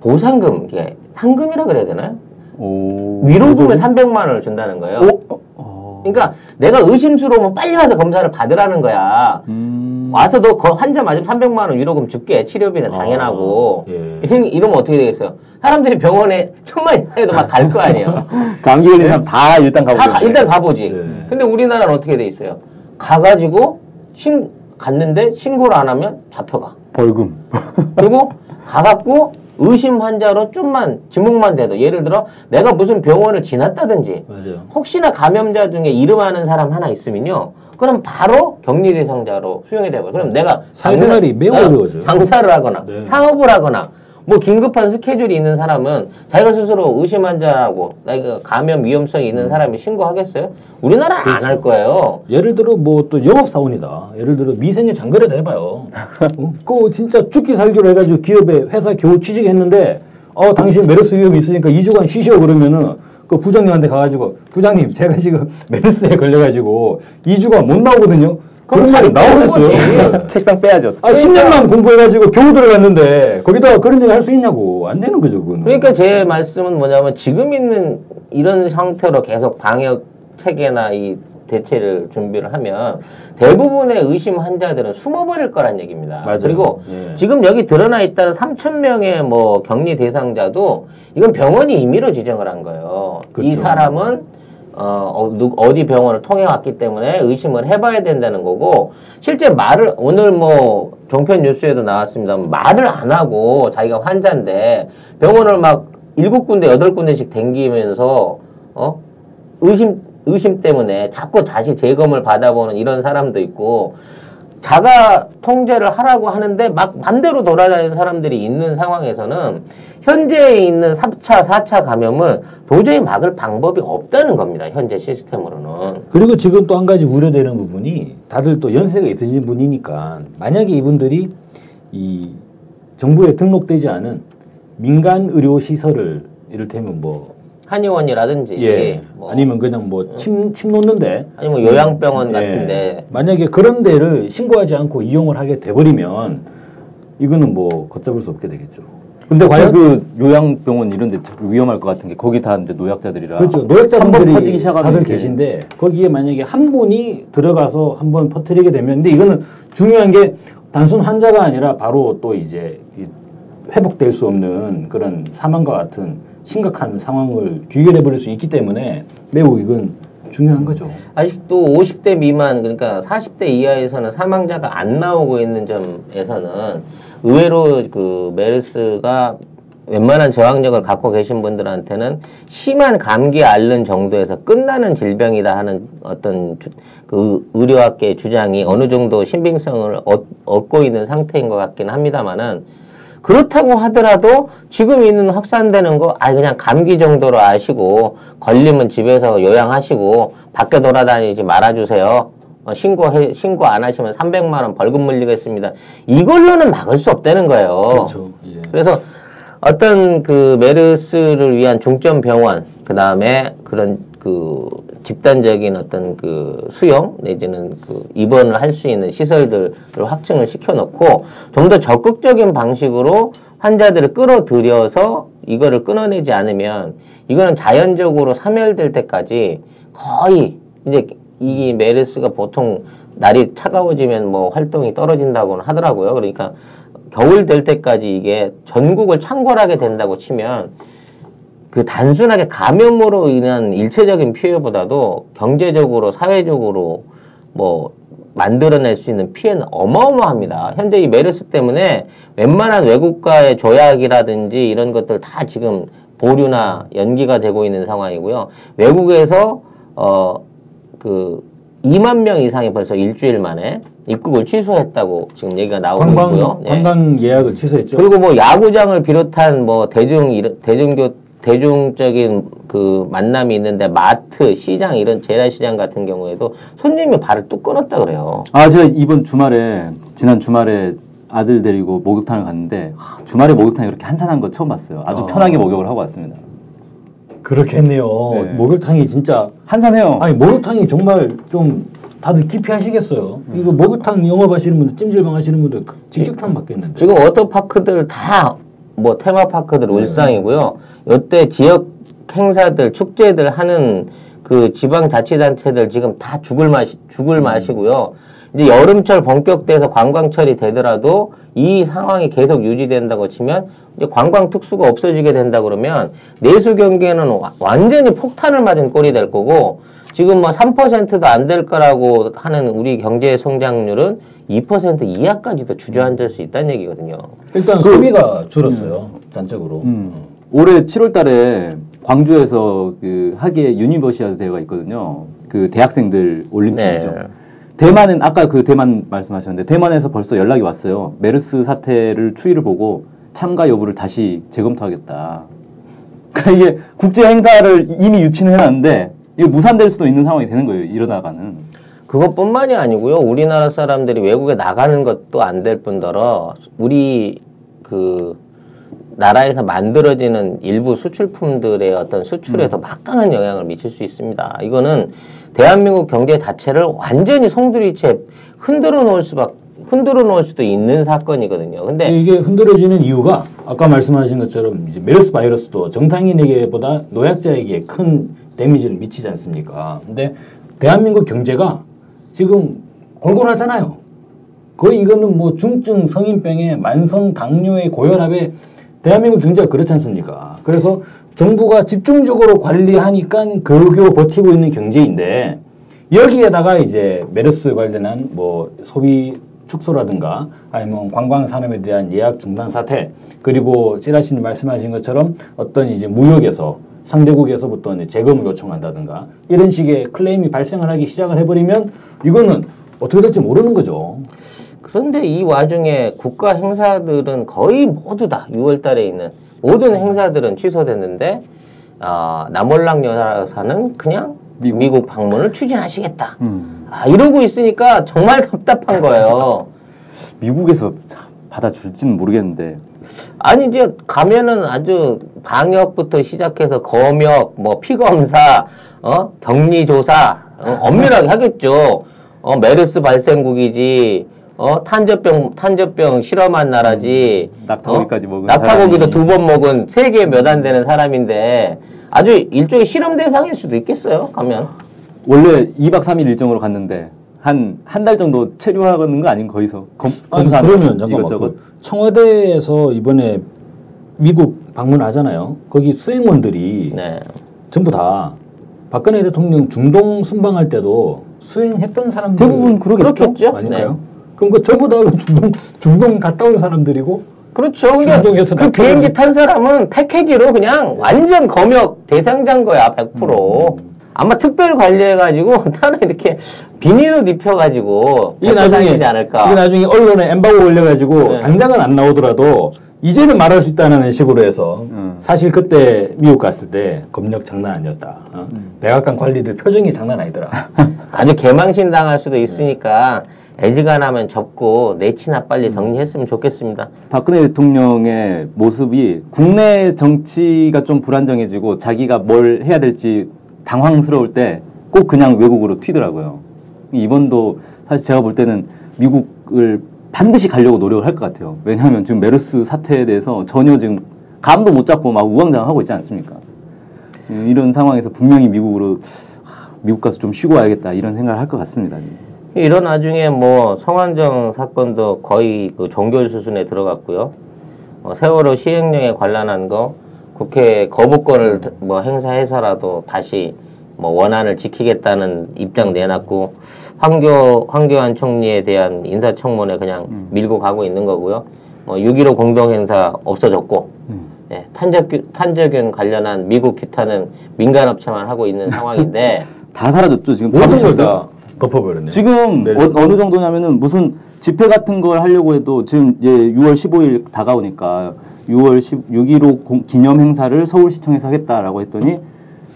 [SPEAKER 2] 보상금, 이게 상금이라 그래야 되나요?
[SPEAKER 1] 오.
[SPEAKER 2] 위로금을 300만 원을 준다는 거예요.
[SPEAKER 1] 어? 어.
[SPEAKER 2] 그러니까 내가 의심스러우면 빨리 와서 검사를 받으라는 거야.
[SPEAKER 1] 음.
[SPEAKER 2] 와서 너 거- 환자 맞으면 300만 원 위로금 줄게. 치료비는 당연하고.
[SPEAKER 3] 아, 예.
[SPEAKER 2] 이런- 이러면 어떻게 되겠어요? 사람들이 병원에 천만 이상에도 막 갈 거 아니에요.
[SPEAKER 1] 감기 걸린 사람 다 일단 가보죠.
[SPEAKER 2] 다 가- 일단 가보지.
[SPEAKER 3] 네.
[SPEAKER 2] 근데 우리나라는 어떻게 돼 있어요? 가가지고 신 갔는데 신고를 안 하면 잡혀가.
[SPEAKER 1] 벌금.
[SPEAKER 2] 그리고 가갖고 의심 환자로 좀만 지목만 돼도 예를 들어 내가 무슨 병원을 지났다든지
[SPEAKER 3] 맞아요.
[SPEAKER 2] 혹시나 감염자 중에 이름 아는 사람 하나 있으면요. 그럼 바로 격리 대상자로 수용이 되고 그럼 내가
[SPEAKER 3] 사회생활이
[SPEAKER 2] 장사-
[SPEAKER 3] 매우
[SPEAKER 2] 어,
[SPEAKER 3] 어려워져요.
[SPEAKER 2] 장사를 하거나
[SPEAKER 3] 네.
[SPEAKER 2] 사업을 하거나 뭐 긴급한 스케줄이 있는 사람은 자기가 스스로 의심 환자라고 나 이거 감염 위험성이
[SPEAKER 3] 음.
[SPEAKER 2] 있는 사람이 신고하겠어요? 우리나라. 안 할 거예요.
[SPEAKER 3] 예를 들어 뭐 또 영업 사원이다. 예를 들어 미생의 장거래를 해봐요. 어? 그거 진짜 죽기 살기로 해가지고 기업에 회사 겨우 취직했는데 어 당신 메르스 위험이 있으니까 2주간 쉬셔 그러면은 그 부장님한테 가가지고 부장님 제가 지금 메르스에 걸려가지고 2주간 못 나오거든요. 그런 말이 나오겠어요.
[SPEAKER 2] 거지.
[SPEAKER 1] 책상 빼야죠.
[SPEAKER 3] 아 10년만 공부해가지고 겨우 들어갔는데 거기다가 그런 얘기 할 수 있냐고 안 되는 거죠 그거는.
[SPEAKER 2] 그러니까 제 말씀은 뭐냐면 지금 있는 이런 상태로 계속 방역 체계나 이 대체를 준비를 하면 대부분의 의심 환자들은 숨어버릴 거란 얘기입니다.
[SPEAKER 3] 맞아요.
[SPEAKER 2] 그리고
[SPEAKER 3] 예.
[SPEAKER 2] 지금 여기 드러나 있다는 3천 명의 뭐 격리 대상자도 이건 병원이 임의로 지정을 한 거예요. 이
[SPEAKER 3] 그렇죠.
[SPEAKER 2] 사람은 어, 어, 누- 어디 병원을 통해 왔기 때문에 의심을 해봐야 된다는 거고 실제 말을 오늘 뭐 종편 뉴스에도 나왔습니다. 말을 안 하고 자기가 환자인데 병원을 막 일곱 군데 여덟 군데씩 댕기면서 어 의심 의심 때문에 자꾸 다시 재검을 받아보는 이런 사람도 있고 자가 통제를 하라고 하는데 막 맘대로 돌아다니는 사람들이 있는 상황에서는 현재 있는 3차, 4차 감염을 도저히 막을 방법이 없다는 겁니다. 현재 시스템으로는.
[SPEAKER 3] 그리고 지금 또 한 가지 우려되는 부분이 다들 또 연세가 있으신 분이니까 만약에 이분들이 이 정부에 등록되지 않은 민간 의료 시설을 이를테면 뭐
[SPEAKER 2] 한의원이라든지
[SPEAKER 3] 예,
[SPEAKER 2] 뭐
[SPEAKER 3] 아니면 그냥 뭐침침 놓는데
[SPEAKER 2] 아니면 요양병원
[SPEAKER 3] 예,
[SPEAKER 2] 같은데
[SPEAKER 3] 만약에 그런 데를 신고하지 않고 이용을 하게 돼버리면 이거는 뭐 걷잡을 수 없게 되겠죠. 근데 과연
[SPEAKER 1] 그 요양병원 이런 데 위험할 것 같은 게 거기 다 이제 노약자들이라
[SPEAKER 3] 그렇죠. 노약자분들이 다들 계신데 거기에 만약에 한 분이 들어가서 한 번 퍼뜨리게 되면 근데 이거는 중요한 게 단순 환자가 아니라 바로 또 이제 이 회복될 수 없는 그런 사망과 같은 심각한 상황을 귀결해 버릴 수 있기 때문에 매우 이건 중요한 거죠.
[SPEAKER 2] 아직도 50대 미만 그러니까 40대 이하에서는 사망자가 안 나오고 있는 점에서는 의외로 그 메르스가 웬만한 저항력을 갖고 계신 분들한테는 심한 감기 앓는 정도에서 끝나는 질병이다 하는 어떤 주, 그 의료학계 주장이 어느 정도 신빙성을 얻, 얻고 있는 상태인 것 같긴 합니다만은 그렇다고 하더라도 지금 있는 확산되는 거, 아 그냥 감기 정도로 아시고 걸리면 집에서 요양하시고 밖에 돌아다니지 말아주세요. 어, 신고해 신고 안 하시면 300만 원 벌금 물리겠습니다. 이걸로는 막을 수 없다는 거예요.
[SPEAKER 3] 그렇죠. 예.
[SPEAKER 2] 그래서 어떤 그 메르스를 위한 중점 병원 그 다음에 그런 그 집단적인 어떤 그 수용 내지는 그 입원을 할 수 있는 시설들을 확충을 시켜놓고 좀 더 적극적인 방식으로 환자들을 끌어들여서 이거를 끊어내지 않으면 이거는 자연적으로 사멸될 때까지 거의 이제 이 메르스가 보통 날이 차가워지면 뭐 활동이 떨어진다고는 하더라고요. 그러니까 겨울 될 때까지 이게 전국을 창궐하게 된다고 치면 그 단순하게 감염으로 인한 일체적인 피해보다도 경제적으로 사회적으로 뭐 만들어낼 수 있는 피해는 어마어마합니다. 현재 이 메르스 때문에 웬만한 외국과의 조약이라든지 이런 것들 다 지금 보류나 연기가 되고 있는 상황이고요. 외국에서 어 그 2만 명 이상이 벌써 일주일 만에 입국을 취소했다고 지금 얘기가 나오고
[SPEAKER 3] 관광
[SPEAKER 2] 있고요. 예.
[SPEAKER 3] 관광 예약을 취소했죠.
[SPEAKER 2] 그리고 뭐 야구장을 비롯한 뭐 대중 대중교 대중적인 그 만남이 있는데 마트, 시장 이런 재래시장 같은 경우에도 손님이 발을 뚝 끊었다 그래요.
[SPEAKER 1] 아 제가 이번 주말에 지난 주말에 아들 데리고 목욕탕을 갔는데 하, 주말에 목욕탕이 그렇게 한산한 거 처음 봤어요. 아주 편하게 목욕을 하고 왔습니다.
[SPEAKER 3] 그렇겠네요.
[SPEAKER 1] 네.
[SPEAKER 3] 목욕탕이 진짜
[SPEAKER 1] 한산해요.
[SPEAKER 3] 아니 목욕탕이 정말 좀 다들 기피하시겠어요. 이거 목욕탕 영업하시는 분들, 찜질방 하시는 분들 그 직접탕 받겠는데.
[SPEAKER 2] 지금 워터파크들 다 뭐 테마파크들 울상이고요. 이때 지역 행사들, 축제들 하는 그 지방 자치단체들 지금 다 죽을 마시 죽을 마시고요. 이제 여름철 본격돼서 관광철이 되더라도 이 상황이 계속 유지된다고 치면 이제 관광 특수가 없어지게 된다 그러면 내수 경기에는 와- 완전히 폭탄을 맞은 꼴이 될 거고 지금 뭐 3%도 안 될 거라고 하는 우리 경제 성장률은 2% 이하까지도 주저앉을 수 있다는 얘기거든요.
[SPEAKER 3] 일단 소비가 줄었어요. 단적으로.
[SPEAKER 1] 음. 올해 7월 달에 광주에서 그 하계 유니버시아드 대회가 있거든요. 그 대학생들 올림픽이죠.
[SPEAKER 2] 네.
[SPEAKER 1] 대만은 아까 그 대만 말씀하셨는데 대만에서 벌써 연락이 왔어요. 메르스 사태를 추이를 보고 참가 여부를 다시 재검토하겠다. 그러니까 이게 국제 행사를 이미 유치는 해놨는데 이게 무산될 수도 있는 상황이 되는 거예요. 이러다가는.
[SPEAKER 2] 그것뿐만이 아니고요. 우리나라 사람들이 외국에 나가는 것도 안 될 뿐더러 우리 그 나라에서 만들어지는 일부 수출품들의 어떤 수출에도 막강한 영향을 미칠 수 있습니다. 이거는 대한민국 경제 자체를 완전히 송두리째 흔들어 놓을 수밖 흔들어 놓을 수도 있는 사건이거든요. 근데
[SPEAKER 3] 이게 흔들어지는 이유가 아까 말씀하신 것처럼 이제 메르스 바이러스도 정상인에게보다 노약자에게 큰 데미지를 미치지 않습니까? 근데 대한민국 경제가 지금 골골하잖아요. 거의 이거는 뭐 중증 성인병에 만성 당뇨의 고혈압에 대한민국 경제가 그렇지 않습니까? 그래서 정부가 집중적으로 관리하니까 겨우겨우 버티고 있는 경제인데 여기에다가 이제 메르스 관련한 뭐 소비 축소라든가 아니면 관광 산업에 대한 예약 중단 사태 그리고 찌라시님 말씀하신 것처럼 어떤 이제 무역에서 상대국에서부터 재검을 요청한다든가 이런 식의 클레임이 발생을 하기 시작을 해버리면 이거는 어떻게 될지 모르는 거죠.
[SPEAKER 2] 그런데 이 와중에 국가 행사들은 거의 모두 다 6월 달에 있는 모든 행사들은 취소됐는데 어, 남월랑 여사는 그냥 미국. 미국 방문을 추진하시겠다.
[SPEAKER 1] 음.
[SPEAKER 2] 아, 이러고 있으니까 정말 답답한 거예요.
[SPEAKER 1] 미국에서 받아줄지는 모르겠는데
[SPEAKER 2] 아니 이제 가면은 아주 방역부터 시작해서 검역, 뭐 피검사, 어 격리 조사 어, 엄밀하게 하겠죠. 어 메르스 발생국이지. 어 탄저병 탄저병 실험한 나라지.
[SPEAKER 1] 낙타고기까지 먹은
[SPEAKER 2] 낙타고기도. 두 번 먹은 세계 몇 안 되는 사람인데 아주 일종의 실험 대상일 수도 있겠어요. 가면.
[SPEAKER 1] 원래 2박 3일 일정으로 갔는데 한 한 달 정도 체류하는 거 아닌 거기서 검,
[SPEAKER 3] 아니,
[SPEAKER 1] 검사
[SPEAKER 3] 그러면 잠깐만. 그 청와대에서 이번에 미국 방문하잖아요. 거기 수행원들이
[SPEAKER 2] 네.
[SPEAKER 3] 전부 다 박근혜 대통령 중동 순방할 때도 수행했던 사람들
[SPEAKER 1] 대부분 그러겠죠?
[SPEAKER 2] 그렇겠죠?
[SPEAKER 3] 아닐까요?
[SPEAKER 2] 네.
[SPEAKER 3] 그럼 그 전부 다 중동 중동 갔다 온 사람들이고
[SPEAKER 2] 그렇죠. 그러니까
[SPEAKER 3] 중동에서
[SPEAKER 2] 그 비행기 탄 사람은 패키지로 그냥 완전 검역 대상자인 거야, 100%.
[SPEAKER 3] 음.
[SPEAKER 2] 아마 특별 관리해가지고 따로 이렇게 비닐로 입혀가지고
[SPEAKER 3] 이게 나중에. 이게 나중에 언론에 엠바고 올려가지고
[SPEAKER 2] 네.
[SPEAKER 3] 당장은 안 나오더라도 이제는 말할 수 있다는 식으로 해서
[SPEAKER 1] 음.
[SPEAKER 3] 사실 그때 미국 갔을 때 검역 장난 아니었다. 어? 백악관 관리들 표정이 장난 아니더라.
[SPEAKER 2] 아주 개망신 당할 수도 있으니까 애지간하면 접고 내치나 빨리 정리했으면 좋겠습니다.
[SPEAKER 1] 박근혜 대통령의 모습이 국내 정치가 좀 불안정해지고 자기가 뭘 해야 될지 당황스러울 때 꼭 그냥 외국으로 튀더라고요. 이번도 사실 제가 볼 때는 미국을 반드시 가려고 노력을 할 것 같아요. 왜냐하면 지금 메르스 사태에 대해서 전혀 지금 감도 못 잡고 막 우왕좌왕하고 있지 않습니까? 음, 이런 상황에서 분명히 미국으로 하, 미국 가서 좀 쉬고 와야겠다 이런 생각을 할 것 같습니다.
[SPEAKER 2] 이런 나중에 뭐 성완종 사건도 거의 그 종결 수순에 들어갔고요. 어, 세월호 시행령에 관련한 거 국회 거부권을 뭐 행사해서라도 다시 뭐 원안을 지키겠다는 입장 내놨고 황교 황교안 총리에 대한 인사청문회 그냥 밀고 가고 있는 거고요. 뭐 6.15 공동행사 없어졌고 예, 탄저균, 탄저균 관련한 미국 기타는 민간업체만 하고 있는 상황인데
[SPEAKER 1] 다 사라졌죠 지금 다
[SPEAKER 3] 모든. 걸다 덮어버렸네.
[SPEAKER 1] 지금
[SPEAKER 3] 네.
[SPEAKER 1] 어, 어느 정도냐면은 무슨 집회 같은 걸 하려고 해도 지금 이제 6월 15일 다가오니까 6월 10, 6.15 기념 행사를 서울시청에서 하겠다라고 했더니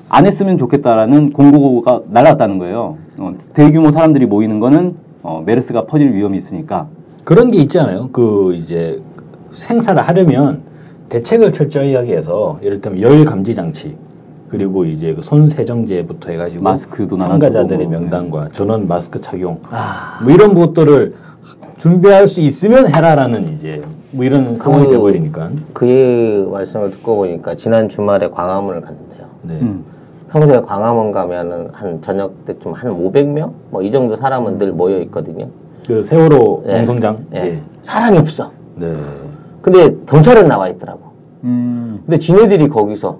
[SPEAKER 1] 안 했으면 좋겠다라는 공고가 날라왔다는 거예요. 어, 대규모 사람들이 모이는 거는 어, 메르스가 퍼질 위험이 있으니까
[SPEAKER 3] 그런 게 있지 않아요? 그 이제 생사를 하려면 대책을 철저히 하기 위해서 예를 들면 열 감지 장치 그리고 이제 그 손 세정제부터 해가지고
[SPEAKER 1] 마스크도
[SPEAKER 3] 참가자들의
[SPEAKER 1] 뭐,
[SPEAKER 3] 명단과 전원 마스크 착용
[SPEAKER 2] 아.
[SPEAKER 3] 뭐 이런 것들을 준비할 수 있으면 해라라는 이제 뭐 이런 상황이
[SPEAKER 2] 그-
[SPEAKER 3] 돼버리니까
[SPEAKER 2] 그 말씀을 듣고 보니까 지난 주말에 광화문을 갔는데요.
[SPEAKER 3] 네.
[SPEAKER 1] 음.
[SPEAKER 2] 평소에 광화문 가면은 한 저녁 때쯤 한 500명? 뭐 이 정도 사람은 늘 모여 있거든요.
[SPEAKER 3] 그 세월호
[SPEAKER 2] 예.
[SPEAKER 3] 공성장
[SPEAKER 2] 예.
[SPEAKER 3] 예.
[SPEAKER 2] 사람이 없어.
[SPEAKER 3] 네.
[SPEAKER 2] 근데 경찰은 나와 있더라고.
[SPEAKER 1] 음.
[SPEAKER 2] 근데 지네들이 거기서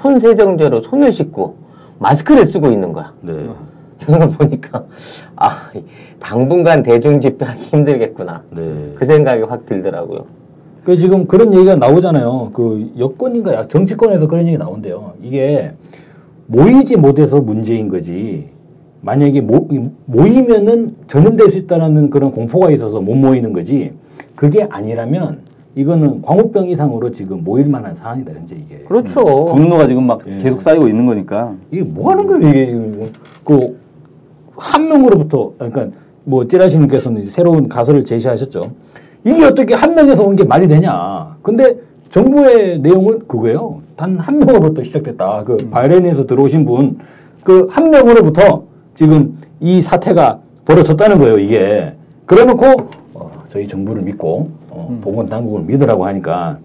[SPEAKER 2] 손 세정제로 손을 씻고 마스크를 쓰고 있는 거야.
[SPEAKER 3] 네.
[SPEAKER 2] 이걸 보니까 아 당분간 대중 집회하기 힘들겠구나.
[SPEAKER 3] 네.
[SPEAKER 2] 그 생각이 확 들더라고요.
[SPEAKER 3] 그 지금 그런 얘기가 나오잖아요. 그 여권인가 야- 정치권에서 그런 얘기 나온대요. 이게 모이지 못해서 문제인 거지. 만약에 모, 모이면은 전염될 수 있다는 그런 공포가 있어서 못 모이는 거지. 그게 아니라면 이거는 광우병 이상으로 지금 모일 만한 상황이다 현재 이게.
[SPEAKER 2] 그렇죠.
[SPEAKER 1] 분노가 지금 막
[SPEAKER 3] 예.
[SPEAKER 1] 계속 쌓이고 있는 거니까
[SPEAKER 3] 이게 뭐 하는 거예요 이게 그 한 명으로부터 그러니까 뭐 찌라시님께서는 새로운 가설을 제시하셨죠. 이게 어떻게 한 명에서 온 게 말이 되냐? 근데 정부의 내용은 그거예요. 단 한 명으로부터 시작됐다. 그 바이렌에서 들어오신 분 그 한 명으로부터 지금 이 사태가 벌어졌다는 거예요. 이게 그래놓고 어, 저희 정부를 믿고 어, 보건 당국을 믿으라고 하니까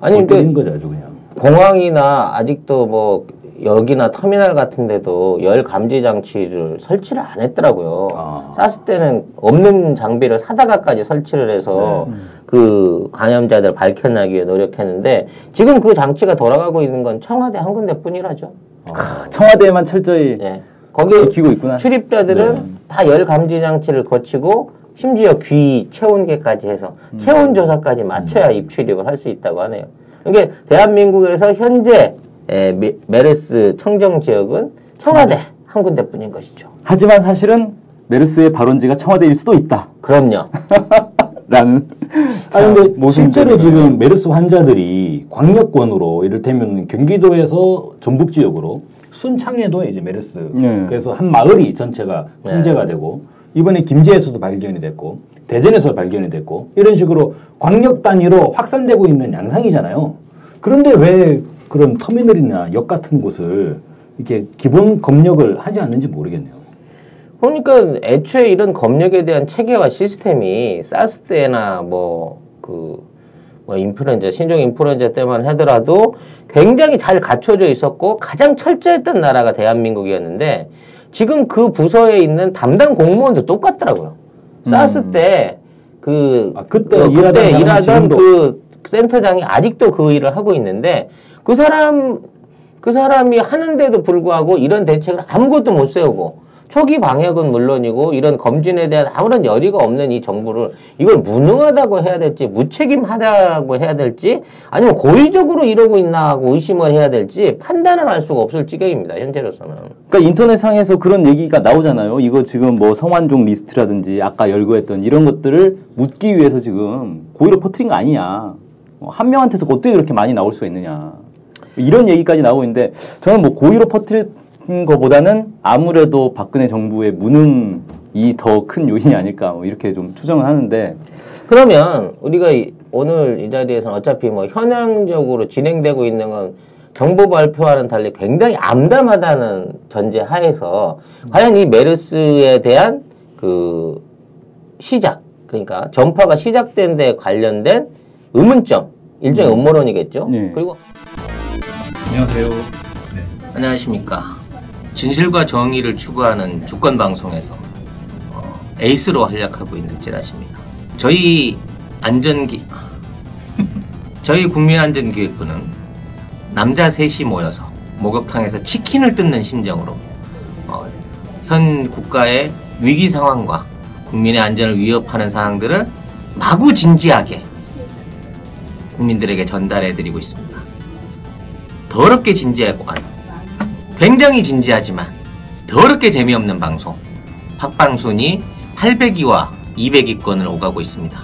[SPEAKER 2] 아니
[SPEAKER 3] 골
[SPEAKER 2] 근데
[SPEAKER 3] 거죠 아주 그냥.
[SPEAKER 2] 공항이나 아직도 뭐 여기나 터미널 같은 데도 열 감지 장치를 설치를 안 했더라고요.
[SPEAKER 3] 아.
[SPEAKER 2] 사스 때는 없는 장비를 사다가까지 설치를 해서 그 감염자들 밝혀내기 위해 노력했는데 지금 그 장치가 돌아가고 있는 건 청와대 한 군데뿐이라죠.
[SPEAKER 1] 청와대에만 철저히
[SPEAKER 2] 예. 거기
[SPEAKER 1] 지키고 있구나.
[SPEAKER 2] 출입자들은
[SPEAKER 3] 네.
[SPEAKER 2] 다열 감지 장치를 거치고 심지어 귀 체온계까지 해서 체온 조사까지 맞춰야 입출입을 할 수 있다고 하네요. 그러니까 대한민국에서 현재 에, 미- 메르스 청정 지역은 청와대 한 군데뿐인 것이죠.
[SPEAKER 1] 하지만 사실은 메르스의 발원지가 청와대일 수도 있다.
[SPEAKER 2] 그럼요.
[SPEAKER 1] 라는
[SPEAKER 3] 아니 근데 실제로. 지금 메르스 환자들이 광역권으로 이를테면 경기도에서 전북 지역으로 순창에도 이제 메르스
[SPEAKER 1] 네.
[SPEAKER 3] 그래서 한 마을이 전체가
[SPEAKER 2] 네.
[SPEAKER 3] 통제가 되고 이번에 김제에서도 발견이 됐고 대전에서 발견이 됐고 이런 식으로 광역 단위로 확산되고 있는 양상이잖아요. 그런데 왜 그런 터미널이나 역 같은 곳을 이렇게 기본 검역을 하지 않는지 모르겠네요.
[SPEAKER 2] 그러니까 애초에 이런 검역에 대한 체계와 시스템이 사스 때나 뭐그 뭐 인플루엔자 신종 인플루엔자 때만 하더라도 굉장히 잘 갖춰져 있었고 가장 철저했던 나라가 대한민국이었는데 지금 그 부서에 있는 담당 공무원도 똑같더라고요. 사스 때그
[SPEAKER 3] 아, 그때
[SPEAKER 2] 어,
[SPEAKER 3] 일하던
[SPEAKER 2] 그때 일하던 그 센터장이 아직도 그 일을 하고 있는데 그 사람 그 사람이 하는데도 불구하고 이런 대책을 아무것도 못 세우고 초기 방역은 물론이고 이런 검진에 대한 아무런 열의가 없는 이 정부를 이걸 무능하다고 해야 될지 무책임하다고 해야 될지 아니면 고의적으로 이러고 있나 하고 의심을 해야 될지 판단을 할 수가 없을 지경입니다 현재로서는
[SPEAKER 1] 그러니까 인터넷상에서 그런 얘기가 나오잖아요. 이거 지금 뭐 성완종 리스트라든지 아까 열거했던 이런 것들을 묻기 위해서 지금 고의로 퍼뜨린 거 아니냐. 어, 한 명한테서 어떻게 그렇게 많이 나올 수가 있느냐. 이런 얘기까지 나오고 있는데 저는 뭐 고의로 퍼뜨린 것보다는 아무래도 박근혜 정부의 무능이 더 큰 요인이 아닐까 뭐 이렇게 좀 추정을 하는데
[SPEAKER 2] 그러면 우리가 이- 오늘 이 자리에서는 어차피 뭐 현황적으로 진행되고 있는 건 정보 발표와는 달리 굉장히 암담하다는 전제 하에서 과연 이 메르스에 대한 그 시작 그러니까 전파가 시작된 데 관련된 의문점 일종의 음모론이겠죠.
[SPEAKER 1] 네.
[SPEAKER 2] 그리고
[SPEAKER 4] 안녕하세요.
[SPEAKER 2] 안녕하십니까. 진실과 정의를 추구하는 주권 방송에서 어, 에이스로 활약하고 있는 찌라시입니다. 저희 안전기 저희 국민안전기획부는 남자 셋이 모여서 목욕탕에서 치킨을 뜯는 심정으로 어, 현 국가의 위기 상황과 국민의 안전을 위협하는 사항들을 마구 진지하게 국민들에게 전달해드리고 있습니다. 더럽게 진지하고 아니, 굉장히 진지하지만 더럽게 재미없는 방송 팟빵순이 800위와 200위권을 오가고 있습니다.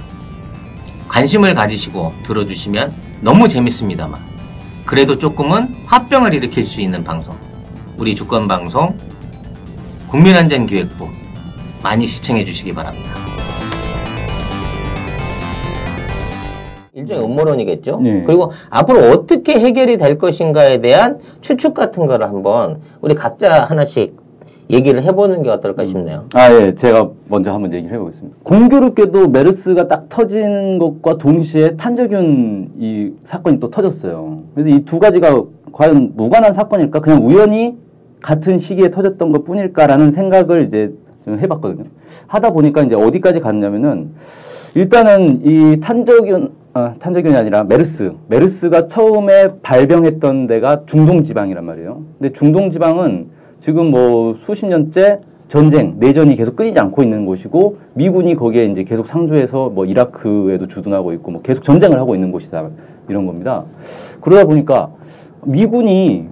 [SPEAKER 2] 관심을 가지시고 들어주시면 너무 재밌습니다만 그래도 조금은 화병을 일으킬 수 있는 방송 우리 주권방송 국민안전기획부 많이 시청해 주시기 바랍니다. 일종의 음모론이겠죠.
[SPEAKER 1] 네.
[SPEAKER 2] 그리고 앞으로 어떻게 해결이 될 것인가에 대한 추측 같은 거를 한번 우리 각자 하나씩 얘기를 해보는 게 어떨까 싶네요.
[SPEAKER 1] 아, 예. 제가 먼저 한번 얘기를 해보겠습니다. 공교롭게도 메르스가 딱 터지는 것과 동시에 탄저균 이 사건이 또 터졌어요. 그래서 이 두 가지가 과연 무관한 사건일까? 그냥 우연히 같은 시기에 터졌던 것 뿐일까라는 생각을 이제 좀 해봤거든요. 하다 보니까 이제 어디까지 갔냐면은 일단은 이 탄저균, 아, 탄저균이 아니라 메르스. 메르스가 처음에 발병했던 데가 중동 지방이란 말이에요. 근데 중동 지방은 지금 뭐 수십 년째 전쟁, 내전이 계속 끊이지 않고 있는 곳이고 미군이 거기에 이제 계속 상주해서 뭐 이라크에도 주둔하고 있고 뭐 계속 전쟁을 하고 있는 곳이다 이런 겁니다. 그러다 보니까 미군이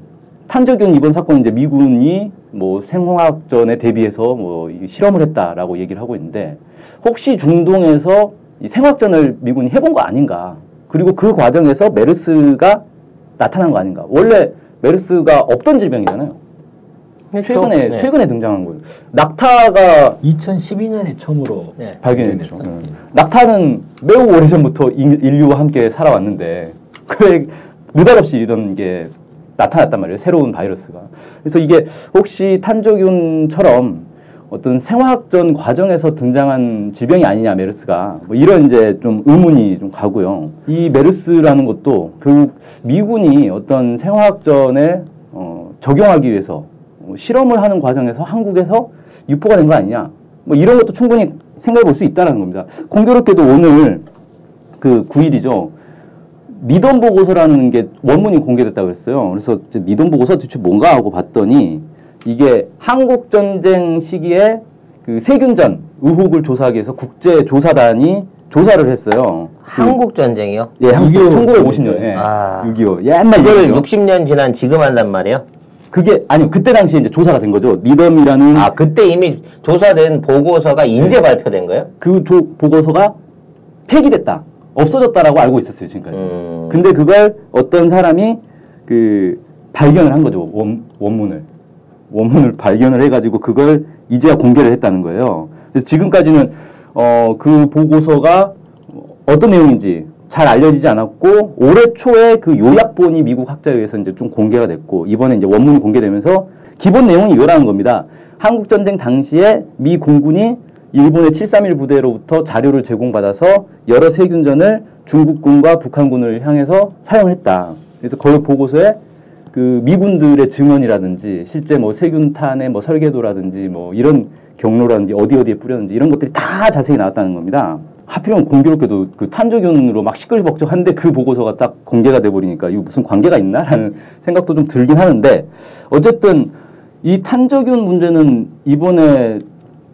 [SPEAKER 1] 탄저균 이번 사건 이제 미군이 뭐 생화학전에 대비해서 뭐이 실험을 했다라고 얘기를 하고 있는데 혹시 중동에서 이 생화학전을 미군이 해본 거 아닌가? 그리고 그 과정에서 메르스가 나타난 거 아닌가? 원래 메르스가 없던 질병이잖아요. 최근에
[SPEAKER 2] 네.
[SPEAKER 1] 최근에 등장한 거예요. 낙타가
[SPEAKER 3] 2012년에 처음으로
[SPEAKER 2] 네.
[SPEAKER 1] 발견했죠.
[SPEAKER 3] 발견했죠.
[SPEAKER 1] 음. 낙타는 매우 오래전부터 인- 인류와 함께 살아왔는데 왜 느닷없이 이런 게 나타났단 말이에요. 새로운 바이러스가. 그래서 이게 혹시 탄저균처럼 어떤 생화학전 과정에서 등장한 질병이 아니냐 메르스가 뭐 이런 이제 좀 의문이 좀 가고요. 이 메르스라는 것도 결국 미군이 어떤 생화학전에 어, 적용하기 위해서 어, 실험을 하는 과정에서 한국에서 유포가 된 거 아니냐. 뭐 이런 것도 충분히 생각해 볼 수 있다는 겁니다. 공교롭게도 오늘 그 9일이죠. 니던 보고서라는 게 원문이 공개됐다고 했어요. 그래서 니던 보고서 도대체 뭔가 하고 봤더니 이게 한국 전쟁 시기에 그 세균전 의혹을 조사하기 위해서 국제 조사단이 조사를 했어요.
[SPEAKER 2] 한국 전쟁이요?
[SPEAKER 1] 예, 한국
[SPEAKER 3] 6.25
[SPEAKER 1] 1950년. 예.
[SPEAKER 2] 아.
[SPEAKER 1] 6.25. 옛날 얘기죠.
[SPEAKER 2] 60년 지난 지금 한단 말이에요?
[SPEAKER 1] 그게 아니요. 그때 당시에 이제 조사가 된 거죠. 니덤이라는
[SPEAKER 2] 아, 그때 이미 조사된 보고서가 인제 발표된 거예요?
[SPEAKER 1] 그 조, 보고서가 폐기됐다. 없어졌다라고 알고 있었어요, 지금까지.
[SPEAKER 2] 음.
[SPEAKER 1] 근데 그걸 어떤 사람이 그 발견을 한 거죠. 원, 원문을. 원문을 발견을 해가지고 그걸 이제야 공개를 했다는 거예요. 그래서 지금까지는 어, 그 보고서가 어떤 내용인지 잘 알려지지 않았고 올해 초에 그 요약본이 미국 학자에 의해서 이제 좀 공개가 됐고 이번에 이제 원문이 공개되면서 기본 내용이 이거라는 겁니다. 한국 전쟁 당시에 미 공군이 일본의 731 부대로부터 자료를 제공받아서 여러 세균전을 중국군과 북한군을 향해서 사용을 했다. 그래서 거기 보고서에 그 미군들의 증언이라든지 실제 뭐 세균탄의 뭐 설계도라든지 뭐 이런 경로라든지 어디 어디에 뿌렸는지 이런 것들이 다 자세히 나왔다는 겁니다. 하필이면 공교롭게도 그 탄저균으로 막 시끌벅적한데 그 보고서가 딱 공개가 돼 버리니까 이거 무슨 관계가 있나라는 생각도 좀 들긴 하는데 어쨌든 이 탄저균 문제는 이번에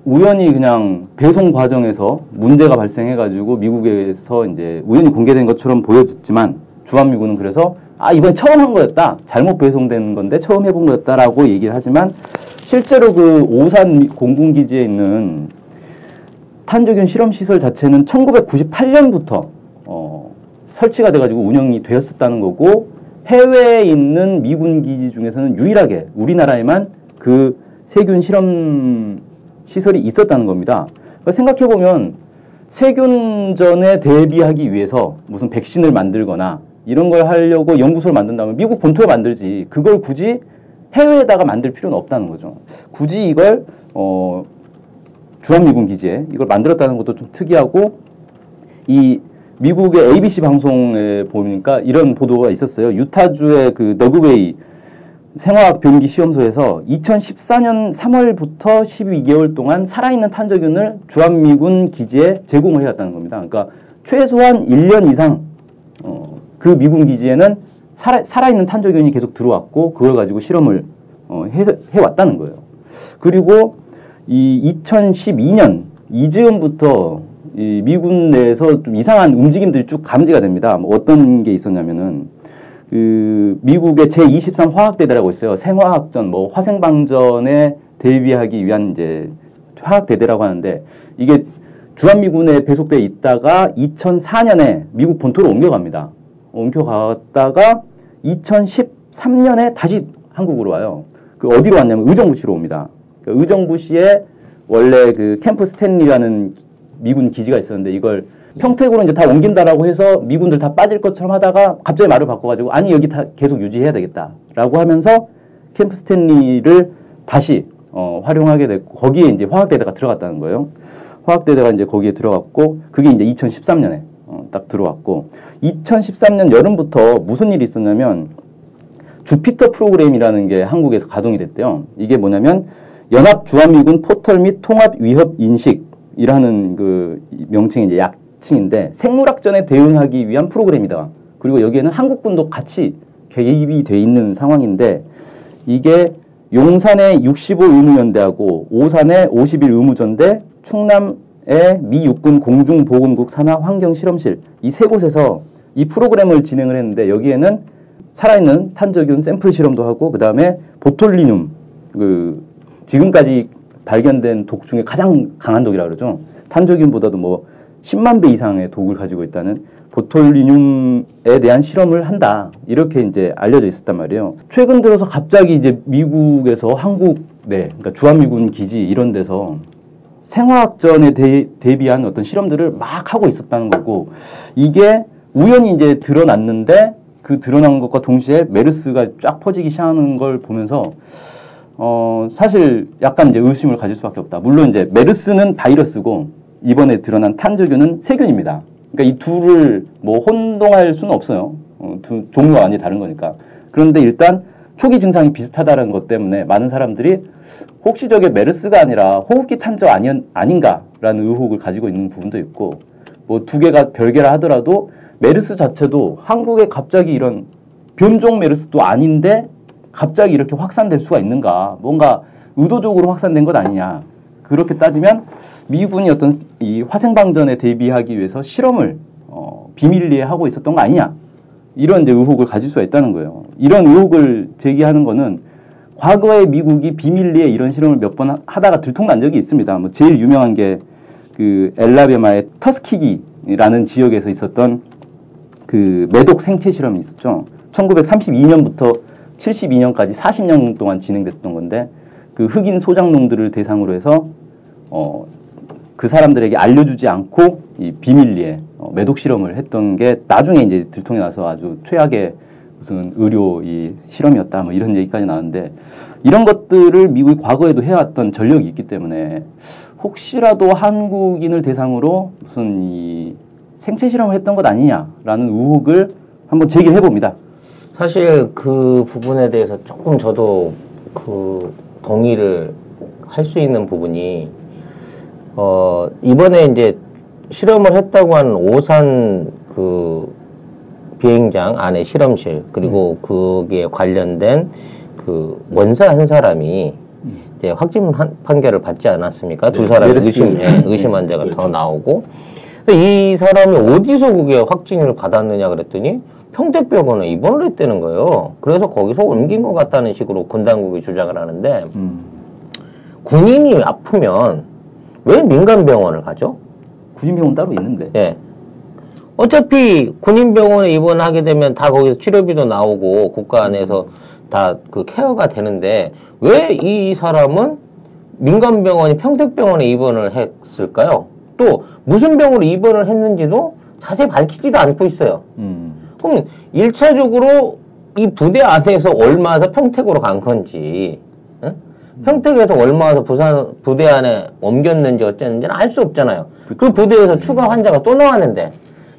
[SPEAKER 1] 우연히 그냥 배송 과정에서 문제가 발생해가지고 미국에서 이제 우연히 공개된 것처럼 보여졌지만 주한미군은 그래서 아 이번에 처음 한 거였다 잘못 배송된 건데 처음 해본 거였다라고 얘기를 하지만 실제로 그 오산 공군기지에 있는 탄저균 실험 시설 자체는 1998년부터 어, 설치가 돼가지고 운영이 되었었다는 거고 해외에 있는 미군 기지 중에서는 유일하게 우리나라에만 그 세균 실험 시설이 있었다는 겁니다. 그러니까 생각해 보면 세균전에 대비하기 위해서 무슨 백신을 만들거나 이런 걸 하려고 연구소를 만든다면 미국 본토에 만들지 그걸 굳이 해외에다가 만들 필요는 없다는 거죠. 굳이 이걸 어, 주한미군 기지에 이걸 만들었다는 것도 좀 특이하고 이 미국의 ABC 방송에 보니까 이런 보도가 있었어요. 유타주의 그 너그웨이 생화학 변기 시험소에서 2014년 3월부터 12개월 동안 살아있는 탄저균을 주한미군 기지에 제공을 해왔다는 겁니다. 그러니까 최소한 1년 이상 어, 그 미군 기지에는 살아, 살아있는 탄저균이 계속 들어왔고 그걸 가지고 실험을 어, 해, 해왔다는 거예요. 그리고 이 2012년 이즈음부터 이 미군 내에서 좀 이상한 움직임들이 쭉 감지가 됩니다. 뭐 어떤 게 있었냐면은 그 미국의 제23 화학대대라고 있어요. 생화학전, 뭐 화생방전에 대비하기 위한 이제 화학대대라고 하는데 이게 주한미군에 배속돼 있다가 2004년에 미국 본토로 옮겨갑니다. 옮겨갔다가 2013년에 다시 한국으로 와요. 그 어디로 왔냐면 의정부시로 옵니다. 그 의정부시에 원래 그 캠프 스탠리라는 미군 기지가 있었는데 이걸 평택으로 이제 다 옮긴다라고 해서 미군들 다 빠질 것처럼 하다가 갑자기 말을 바꿔가지고 아니 여기 다 계속 유지해야 되겠다라고 하면서 캠프 스탠리를 다시 어, 활용하게 됐고 거기에 이제 화학대대가 들어갔다는 거예요. 화학대대가 이제 거기에 들어갔고 그게 이제 2013년에 어, 딱 들어왔고 2013년 여름부터 무슨 일이 있었냐면 주피터 프로그램이라는 게 한국에서 가동이 됐대요. 이게 뭐냐면 연합 주한미군 포털 및 통합 위협 인식이라는 그 명칭이 이제 약칭인데 생물학전에 대응하기 위한 프로그램이다. 그리고 여기에는 한국군도 같이 개입이 돼 있는 상황인데 이게 용산의 65 의무연대하고 오산의 51 의무전대, 충남의 미 육군 공중보건국 산하 환경실험실 이 세 곳에서 이 프로그램을 진행을 했는데 여기에는 살아있는 탄저균 샘플 실험도 하고 그 다음에 보톨리눔 그 지금까지 발견된 독 중에 가장 강한 독이라 그러죠. 탄저균보다도 뭐 10만 배 이상의 독을 가지고 있다는 보톨리눔에 대한 실험을 한다. 이렇게 이제 알려져 있었단 말이에요. 최근 들어서 갑자기 이제 미국에서 한국 내, 그러니까 주한미군 기지 이런 데서 생화학전에 대, 대비한 어떤 실험들을 막 하고 있었다는 거고 이게 우연히 이제 드러났는데 그 드러난 것과 동시에 메르스가 쫙 퍼지기 시작하는 걸 보면서 어 사실 약간 이제 의심을 가질 수밖에 없다. 물론 이제 메르스는 바이러스고 이번에 드러난 탄저균은 세균입니다. 그러니까 이 둘을 뭐 혼동할 수는 없어요. 어, 두 종류가 완전히 다른 거니까. 그런데 일단 초기 증상이 비슷하다는 것 때문에 많은 사람들이 혹시 저게 메르스가 아니라 호흡기 탄저 아니, 아닌가라는 의혹을 가지고 있는 부분도 있고 뭐 두 개가 별개라 하더라도 메르스 자체도 한국에 갑자기 이런 변종 메르스도 아닌데 갑자기 이렇게 확산될 수가 있는가 뭔가 의도적으로 확산된 것 아니냐 그렇게 따지면 미군이 어떤 이 화생방전에 대비하기 위해서 실험을 어, 비밀리에 하고 있었던 거 아니냐 이런 이제 의혹을 가질 수가 있다는 거예요. 이런 의혹을 제기하는 거는 과거에 미국이 비밀리에 이런 실험을 몇 번 하다가 들통난 적이 있습니다. 뭐 제일 유명한 게 그 엘라베마의 터스키기라는 지역에서 있었던 그 매독 생체 실험이 있었죠. 1932년부터 72년까지 40년 동안 진행됐던 건데 그 흑인 소장농들을 대상으로 해서 어, 그 사람들에게 알려주지 않고 이 비밀리에 어, 매독 실험을 했던 게 나중에 이제 들통이 나서 아주 최악의 무슨 의료 이 실험이었다 뭐 이런 얘기까지 나왔는데 이런 것들을 미국이 과거에도 해왔던 전력이 있기 때문에 혹시라도 한국인을 대상으로 무슨 이 생체 실험을 했던 것 아니냐라는 의혹을 한번 제기해 봅니다.
[SPEAKER 2] 사실 그 부분에 대해서 조금 저도 그 동의를 할 수 있는 부분이 어 이번에 이제 실험을 했다고 하는 오산 그 비행장 안에 실험실 그리고 거기에 관련된 그 원사 한 사람이 이제 확진 한- 판결을 받지 않았습니까? 두
[SPEAKER 3] 네,
[SPEAKER 2] 사람이. 의심 예, 의심 환자가 더
[SPEAKER 3] 그렇죠.
[SPEAKER 2] 나오고 이 사람이 어디서 그게 확진을 받았느냐 그랬더니 평택병원에 입원을 했다는 거예요. 그래서 거기서 옮긴 것 같다는 식으로 군 당국이 주장을 하는데
[SPEAKER 1] 음.
[SPEAKER 2] 군인이 아프면 왜 민간 병원을 가죠?
[SPEAKER 1] 군인 병원 따로 있는데.
[SPEAKER 2] 예. 어차피 군인병원에 입원하게 되면 다 거기서 치료비도 나오고 국가 안에서 다 그 케어가 되는데 왜 이 사람은 민간 병원이 평택병원에 입원을 했을까요? 또 무슨 병으로 입원을 했는지도 자세히 밝히지도 않고 있어요.
[SPEAKER 1] 음.
[SPEAKER 2] 그럼 일차적으로이 부대 안에서 얼마서 평택으로 간 건지, 응? 평택에서 얼마서 부산 부대 안에 옮겼는지 어쨌는지는 알 수 없잖아요. 그 부대에서 추가 환자가 또 나왔는데,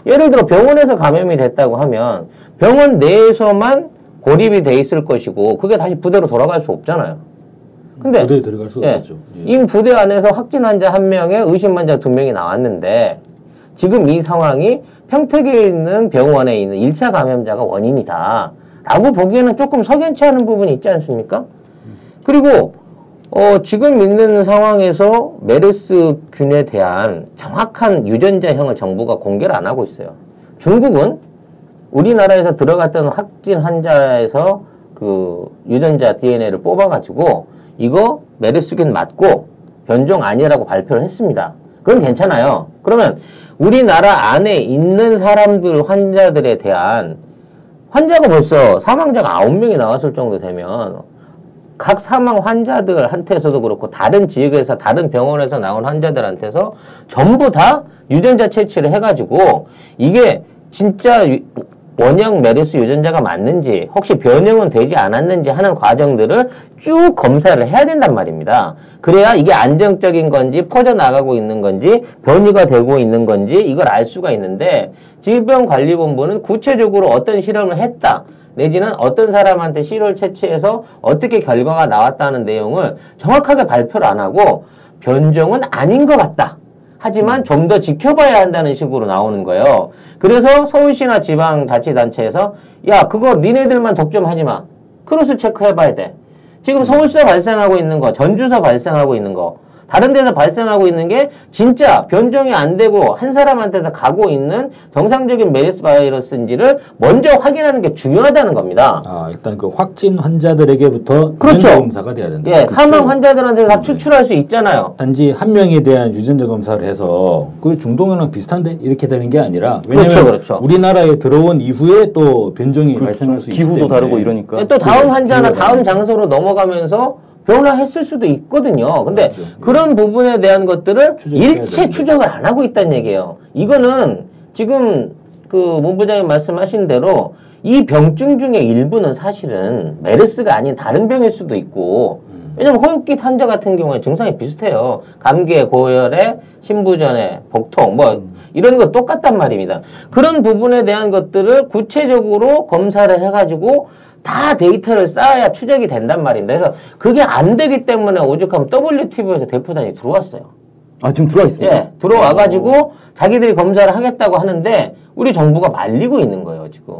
[SPEAKER 2] 예를 들어 병원에서 감염이 됐다고 하면 병원 내에서만 고립이 돼 있을 것이고, 그게 다시 부대로 돌아갈 수 없잖아요. 근데
[SPEAKER 3] 부대에 들어갈 수가
[SPEAKER 2] 예.
[SPEAKER 3] 없죠. 예.
[SPEAKER 2] 이 부대 안에서 확진 환자 한 명에 의심 환자 두 명이 나왔는데 지금 이 상황이 평택에 있는 병원에 있는 1차 감염자가 원인이다. 라고 보기에는 조금 석연치 않은 부분이 있지 않습니까? 그리고 어, 지금 있는 상황에서 메르스균에 대한 정확한 유전자형을 정부가 공개를 안 하고 있어요. 중국은 우리나라에서 들어갔던 확진 환자에서 그 유전자 DNA를 뽑아가지고 이거 메르스균 맞고 변종 아니라고 발표를 했습니다. 그건 괜찮아요. 그러면 우리나라 안에 있는 사람들 환자들에 대한 환자가 벌써 사망자가 아홉 명이 나왔을 정도 되면 각 사망 환자들한테서도 그렇고 다른 지역에서 다른 병원에서 나온 환자들한테서 전부 다 유전자 채취를 해가지고 이게 진짜 유- 원형 메르스 유전자가 맞는지 혹시 변형은 되지 않았는지 하는 과정들을 쭉 검사를 해야 된단 말입니다. 그래야 이게 안정적인 건지 퍼져나가고 있는 건지 변이가 되고 있는 건지 이걸 알 수가 있는데 질병관리본부는 구체적으로 어떤 실험을 했다. 내지는 어떤 사람한테 실을 채취해서 어떻게 결과가 나왔다는 내용을 정확하게 발표를 안 하고 변종은 아닌 것 같다. 하지만 좀 더 지켜봐야 한다는 식으로 나오는 거예요. 그래서 서울시나 지방자치단체에서 야 그거 니네들만 독점하지 마. cross check해봐야 돼. 지금 서울시에 발생하고 있는 거, 전주서 발생하고 있는 거, 다른 데서 발생하고 있는 게 진짜 변종이 안 되고 한 사람한테서 가고 있는 정상적인 메르스 바이러스인지를 먼저 확인하는 게 중요하다는 겁니다.
[SPEAKER 3] 아 일단 그 확진 환자들에게부터
[SPEAKER 2] 그렇죠.
[SPEAKER 3] 유전자 검사가 돼야 된다.
[SPEAKER 2] 예,
[SPEAKER 3] 그렇죠.
[SPEAKER 2] 사망 환자들한테 다 추출할 수 있잖아요.
[SPEAKER 3] 단지 한 명에 대한 유전자 검사를 해서 그 중동이랑 비슷한데 이렇게 되는 게 아니라 왜냐면
[SPEAKER 2] 그렇죠, 그렇죠.
[SPEAKER 3] 우리나라에 들어온 이후에 또 변종이
[SPEAKER 1] 그렇죠.
[SPEAKER 3] 발생할 수 있기
[SPEAKER 1] 기후도
[SPEAKER 3] 때문에
[SPEAKER 1] 다르고 이러니까.
[SPEAKER 2] 예, 또 다음 환자나 다음. 장소로 넘어가면서 변화했을 수도 있거든요. 근데
[SPEAKER 3] 그렇죠.
[SPEAKER 2] 그런 부분에 대한 것들을 일체. 추적을 안 하고 있다는 얘기예요. 이거는 지금 그 문부장님 말씀하신 대로 이 병증 중에 일부는 사실은 메르스가 아닌 다른 병일 수도 있고 왜냐면 호흡기 환자 같은 경우에 증상이 비슷해요. 감기에 고열에 신부전에 복통 뭐 이런 거 똑같단 말입니다. 그런 부분에 대한 것들을 구체적으로 검사를 해가지고 다 데이터를 쌓아야 추적이 된단 말인데 그래서 그게 안 되기 때문에 오죽하면 WTV에서 대표단이 들어왔어요.
[SPEAKER 1] 아 지금 들어와 있습니다.
[SPEAKER 2] 예, 들어와 가지고 자기들이 검사를 하겠다고 하는데 우리 정부가 말리고 있는 거예요 지금.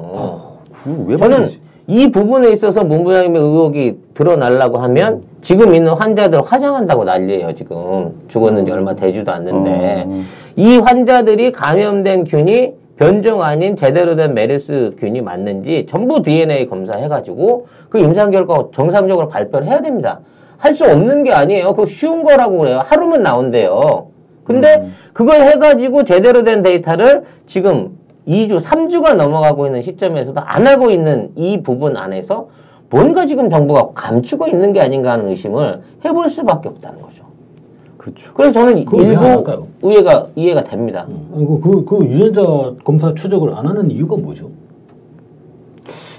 [SPEAKER 1] 왜
[SPEAKER 2] 저는
[SPEAKER 1] 말이지?
[SPEAKER 2] 이 부분에 있어서 문부장님의 의혹이 드러나려고 하면 지금 있는 환자들 화장한다고 난리예요 지금 죽었는지 얼마 되지도 않는데
[SPEAKER 1] 어.
[SPEAKER 2] 이 환자들이 감염된 균이 변종 아닌 제대로 된 메르스 균이 맞는지 전부 DNA 검사해가지고 그 임상 결과 정상적으로 발표를 해야 됩니다. 할 수 없는 게 아니에요. 그거 쉬운 거라고 그래요. 하루면 나온대요. 근데 그걸 해가지고 제대로 된 데이터를 지금 2주, 3주가 넘어가고 있는 시점에서도 안 하고 있는 이 부분 안에서 뭔가 지금 정부가 감추고 있는 게 아닌가 하는 의심을 해볼 수밖에 없다는 거죠.
[SPEAKER 1] 그렇죠.
[SPEAKER 2] 그래서 저는
[SPEAKER 3] 왜안
[SPEAKER 2] 일부
[SPEAKER 3] 할까요?
[SPEAKER 2] 이해가, 이해가 됩니다.
[SPEAKER 3] 그, 그, 그 유전자 검사 추적을 안 하는 이유가 뭐죠?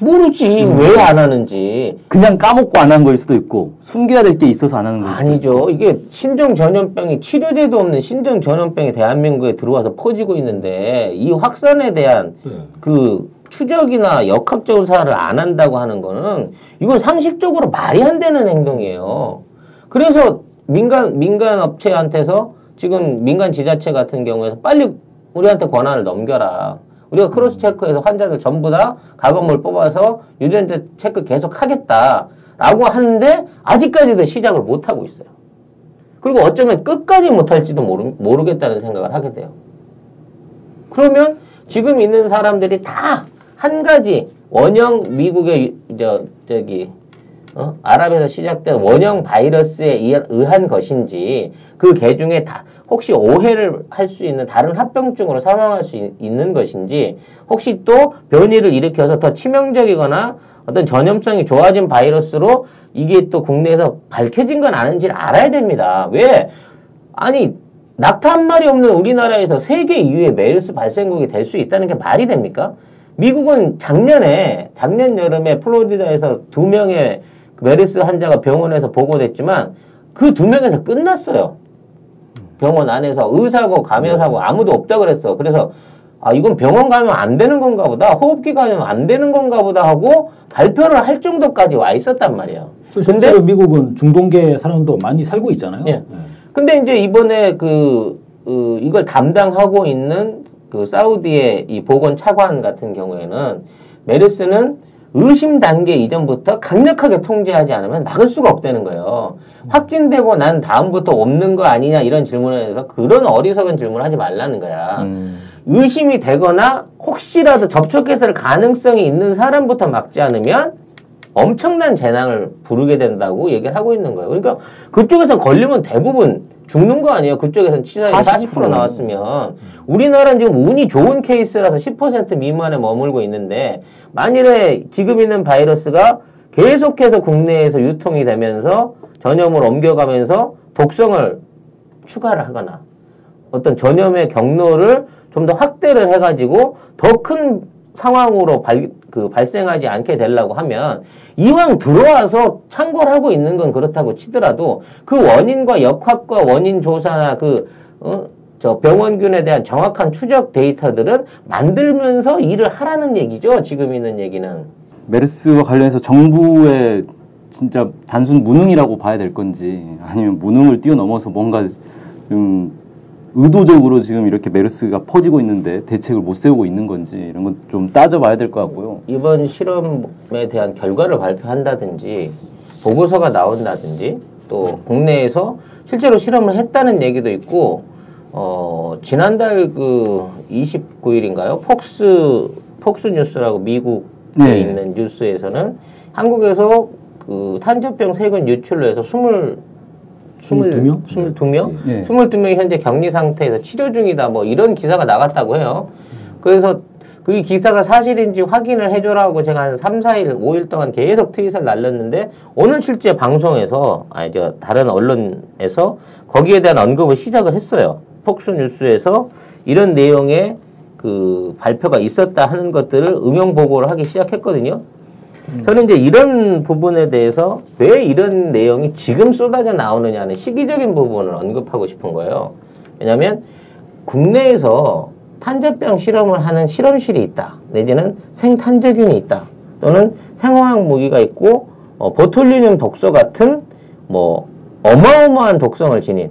[SPEAKER 2] 모르지 왜안 하는지
[SPEAKER 1] 그냥 까먹고 안 한 거일 수도 있고 숨겨야 될 게 있어서 안 하는 수도
[SPEAKER 2] 아니죠 이게 신종 전염병이 치료제도 없는 신종 전염병이 대한민국에 들어와서 퍼지고 있는데 이 확산에 대한
[SPEAKER 3] 네.
[SPEAKER 2] 그 추적이나 역학 조사를 안 한다고 하는 거는 이건 상식적으로 말이 안 되는 행동이에요. 그래서 민간 민간 업체한테서 지금 민간 지자체 같은 경우에서 빨리 우리한테 권한을 넘겨라. 우리가 cross check해서 환자들 전부 다 가검물 뽑아서 유전자 체크 계속 하겠다라고 하는데 아직까지도 시작을 못 하고 있어요. 그리고 어쩌면 끝까지 못 할지도 모르, 모르겠다는 생각을 하게 돼요. 그러면 지금 있는 사람들이 다 한 가지 원형 미국의 유- 저 저기 어? 아랍에서 시작된 원형 바이러스에 의한, 것인지 그 개 중에 다 혹시 오해를 할 수 있는 다른 합병증으로 사망할 수 있, 있는 것인지 혹시 또 변이를 일으켜서 더 치명적이거나 어떤 전염성이 좋아진 바이러스로 이게 또 국내에서 밝혀진 건 아닌지를 알아야 됩니다. 왜? 아니 낙타 한 마리 없는 우리나라에서 세계 2위의 메르스 발생국이 될 수 있다는 게 말이 됩니까? 미국은 작년에 작년 여름에 플로리다에서 두 명의 메르스 환자가 병원에서 보고됐지만 그 두 명에서 끝났어요. 병원 안에서 의사고 감염사고 아무도 없다 그랬어. 그래서 아 이건 병원 가면 안 되는 건가 보다. 호흡기 가면 안 되는 건가 보다 하고 발표를 할 정도까지 와 있었단 말이에요.
[SPEAKER 3] 실제로 미국은 중동계 사람도 많이 살고 있잖아요.
[SPEAKER 2] 예.
[SPEAKER 3] 네.
[SPEAKER 2] 근데 이제 이번에 그, 어, 이걸 담당하고 있는 그 사우디의 이 보건 차관 같은 경우에는 메르스는 의심 단계 이전부터 강력하게 통제하지 않으면 막을 수가 없다는 거예요. 확진되고 난 다음부터 없는 거 아니냐 이런 질문에 대해서 그런 어리석은 질문을 하지 말라는 거야.
[SPEAKER 1] 음.
[SPEAKER 2] 의심이 되거나 혹시라도 접촉했을 가능성이 있는 사람부터 막지 않으면 엄청난 재난을 부르게 된다고 얘기를 하고 있는 거예요. 그러니까 그쪽에서 걸리면 대부분 죽는 거 아니에요. 그쪽에서는 치사율이 40%
[SPEAKER 1] 40%
[SPEAKER 2] 나왔으면 우리나라는 지금 운이 좋은 케이스라서 10% 미만에 머물고 있는데 만일에 지금 있는 바이러스가 계속해서 국내에서 유통이 되면서 전염을 옮겨가면서 독성을 추가를 하거나 어떤 전염의 경로를 좀 더 확대를 해가지고 더 큰 상황으로 발, 그 발생하지 않게 되려고 하면 이왕 들어와서 창궐 하고 있는 건 그렇다고 치더라도 그 원인과 역학과 원인 조사나 그, 어, 저 병원균에 대한 정확한 추적 데이터들은 만들면서 일을 하라는 얘기죠. 지금 있는 얘기는.
[SPEAKER 1] 메르스와 관련해서 정부의 진짜 단순 무능이라고 봐야 될 건지 아니면 무능을 뛰어넘어서 뭔가 좀 의도적으로 지금 이렇게 메르스가 퍼지고 있는데 대책을 못 세우고 있는 건지 이런 건 좀 따져봐야 될 것 같고요.
[SPEAKER 2] 이번 실험에 대한 결과를 발표한다든지 보고서가 나온다든지 또 국내에서 실제로 실험을 했다는 얘기도 있고 어 지난달 그 29일인가요? 폭스 폭스 뉴스라고 미국에
[SPEAKER 1] 네.
[SPEAKER 2] 있는 뉴스에서는 한국에서 그 탄저병 세균 유출로 해서 20
[SPEAKER 3] 22 명?
[SPEAKER 2] 22명?
[SPEAKER 1] 네.
[SPEAKER 2] 22명이 현재 격리 상태에서 치료 중이다. 뭐 이런 기사가 나갔다고 해요. 그래서 그 기사가 사실인지 확인을 해줘라고 제가 한 3, 4일, 5일 동안 계속 트윗을 날렸는데 오늘 실제 방송에서 아니 저 다른 언론에서 거기에 대한 언급을 시작을 했어요. 폭스 뉴스에서 이런 내용의 그 발표가 있었다 하는 것들을 응용 보고를 하기 시작했거든요. 저는 이제 이런 부분에 대해서 왜 이런 내용이 지금 쏟아져 나오느냐는 시기적인 부분을 언급하고 싶은 거예요. 왜냐하면 국내에서 탄저병 실험을 하는 실험실이 있다. 내지는 생탄저균이 있다. 또는 생화학 무기가 있고 어, 보톨리늄 독소 같은 뭐 어마어마한 독성을 지닌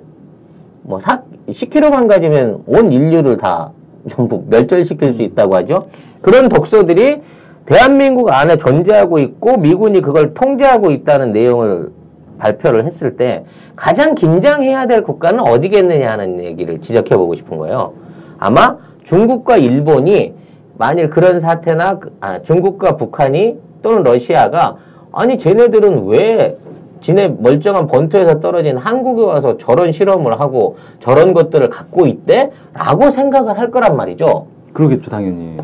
[SPEAKER 2] 뭐 4, 10kg만 가지면 온 인류를 다 전부 멸절시킬 수 있다고 하죠. 그런 독소들이 대한민국 안에 존재하고 있고 미군이 그걸 통제하고 있다는 내용을 발표를 했을 때 가장 긴장해야 될 국가는 어디겠느냐 하는 얘기를 지적해 보고 싶은 거예요. 아마 중국과 일본이 만일 그런 사태나 그- 아, 중국과 북한이 또는 러시아가 아니 쟤네들은 왜 지네 멀쩡한 본토에서 떨어진 한국에 와서 저런 실험을 하고 저런 것들을 갖고 있대? 라고 생각을 할 거란 말이죠.
[SPEAKER 1] 그러겠죠, 당연히.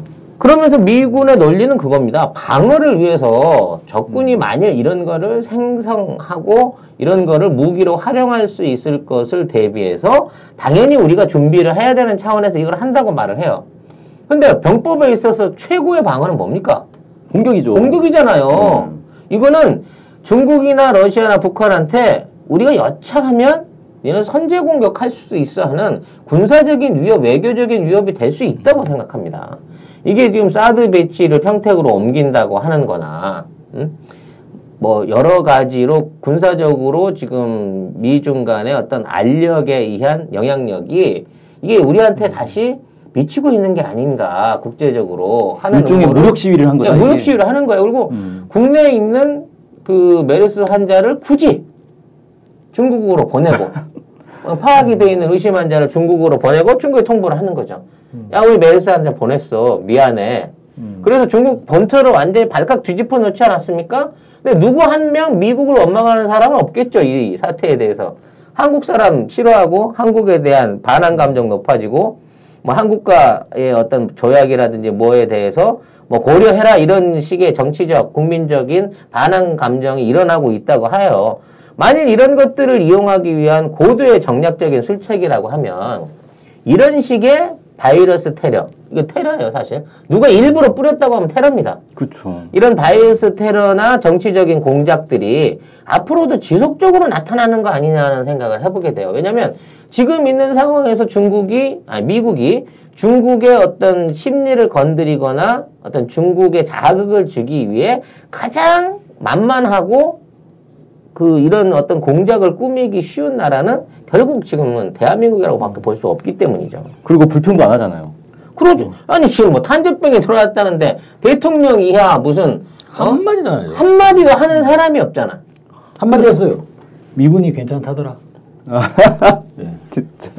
[SPEAKER 2] 그러면서 미군의 논리는 그겁니다. 방어를 위해서 적군이 만일 이런 거를 생성하고 이런 거를 무기로 활용할 수 있을 것을 대비해서 당연히 우리가 준비를 해야 되는 차원에서 이걸 한다고 말을 해요. 근데 병법에 있어서 최고의 방어는 뭡니까?
[SPEAKER 1] 공격이죠.
[SPEAKER 2] 공격이잖아요.
[SPEAKER 1] 음.
[SPEAKER 2] 이거는 중국이나 러시아나 북한한테 우리가 여차하면 얘는 선제 공격할 수 있어 하는 군사적인 위협, 외교적인 위협이 될 수 있다고 생각합니다. 이게 지금 사드 배치를 평택으로 옮긴다고 하는 거나, 음? 뭐, 여러 가지로 군사적으로 지금 미중 간의 어떤 알력에 의한 영향력이 이게 우리한테 다시 미치고 있는 게 아닌가, 국제적으로 하는
[SPEAKER 1] 일종의 무력 시위를 한 거죠.
[SPEAKER 2] 네, 무력. 시위를 하는 거예요. 그리고
[SPEAKER 1] 음.
[SPEAKER 2] 국내에 있는 그 메르스 환자를 굳이 중국으로 보내고 어, 파악이 돼 있는 의심 환자를 중국으로 보내고 중국에 통보를 하는 거죠. 야 우리 메르스 환자 보냈어 미안해. 그래서 중국 본토를 완전히 발칵 뒤집어 놓지 않았습니까? 근데 누구 한 명 미국을 원망하는 사람은 없겠죠 이 사태에 대해서. 한국 사람 싫어하고 한국에 대한 반한 감정 높아지고 뭐 한국과의 어떤 조약이라든지 뭐에 대해서 뭐 고려해라 이런 식의 정치적 국민적인 반항 감정이 일어나고 있다고 하여 만일 이런 것들을 이용하기 위한 고도의 정략적인 술책이라고 하면 이런 식의 바이러스 테러 이거 테러예요 사실 누가 일부러 뿌렸다고 하면 테러입니다
[SPEAKER 1] 그쵸.
[SPEAKER 2] 이런 바이러스 테러나 정치적인 공작들이 앞으로도 지속적으로 나타나는 거 아니냐는 생각을 해보게 돼요. 왜냐하면 지금 있는 상황에서 중국이, 아니 미국이 중국의 어떤 심리를 건드리거나 어떤 중국의 자극을 주기 위해 가장 만만하고 그 이런 어떤 공작을 꾸미기 쉬운 나라는 결국 지금은 대한민국이라고 밖에 볼 수 없기 때문이죠.
[SPEAKER 1] 그리고 불평도 안 하잖아요.
[SPEAKER 2] 그러죠. 아니 지금 뭐 탄저병이 들어왔다는데 대통령 이하 무슨 어?
[SPEAKER 3] 한마디도 안 해요.
[SPEAKER 2] 한마디도 하는 사람이 없잖아.
[SPEAKER 3] 한마디 했어요. 미군이 괜찮다더라. 네.
[SPEAKER 1] 진짜.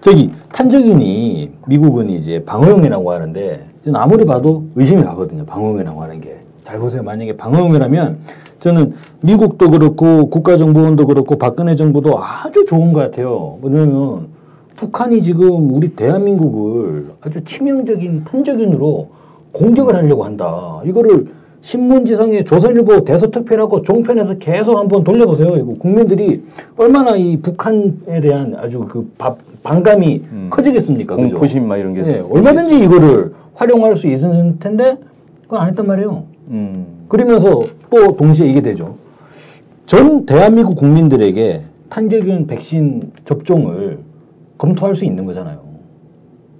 [SPEAKER 3] 저기 탄저균이 미국은 이제 방어용이라고 하는데 저는 아무리 봐도 의심이 가거든요. 방어용이라고 하는 게. 잘 보세요. 만약에 방어용이라면 저는 미국도 그렇고 국가정보원도 그렇고 박근혜 정부도 아주 좋은 것 같아요. 왜냐면 북한이 지금 우리 대한민국을 아주 치명적인 탄저균으로 공격을 하려고 한다. 이거를 신문지상에 조선일보 대서특필하고 종편에서 계속 한번 돌려보세요. 이거 국민들이 얼마나 이 북한에 대한 아주 그 바- 반감이
[SPEAKER 1] 음.
[SPEAKER 3] 커지겠습니까?
[SPEAKER 1] 공포심 막 이런 게.
[SPEAKER 3] 네, 얼마든지 이거를 활용할 수 있을 텐데 그건 안 했단 말이에요.
[SPEAKER 1] 음.
[SPEAKER 3] 그러면서 또 동시에 이게 되죠. 전 대한민국 국민들에게 탄저균 백신 접종을 검토할 수 있는 거잖아요.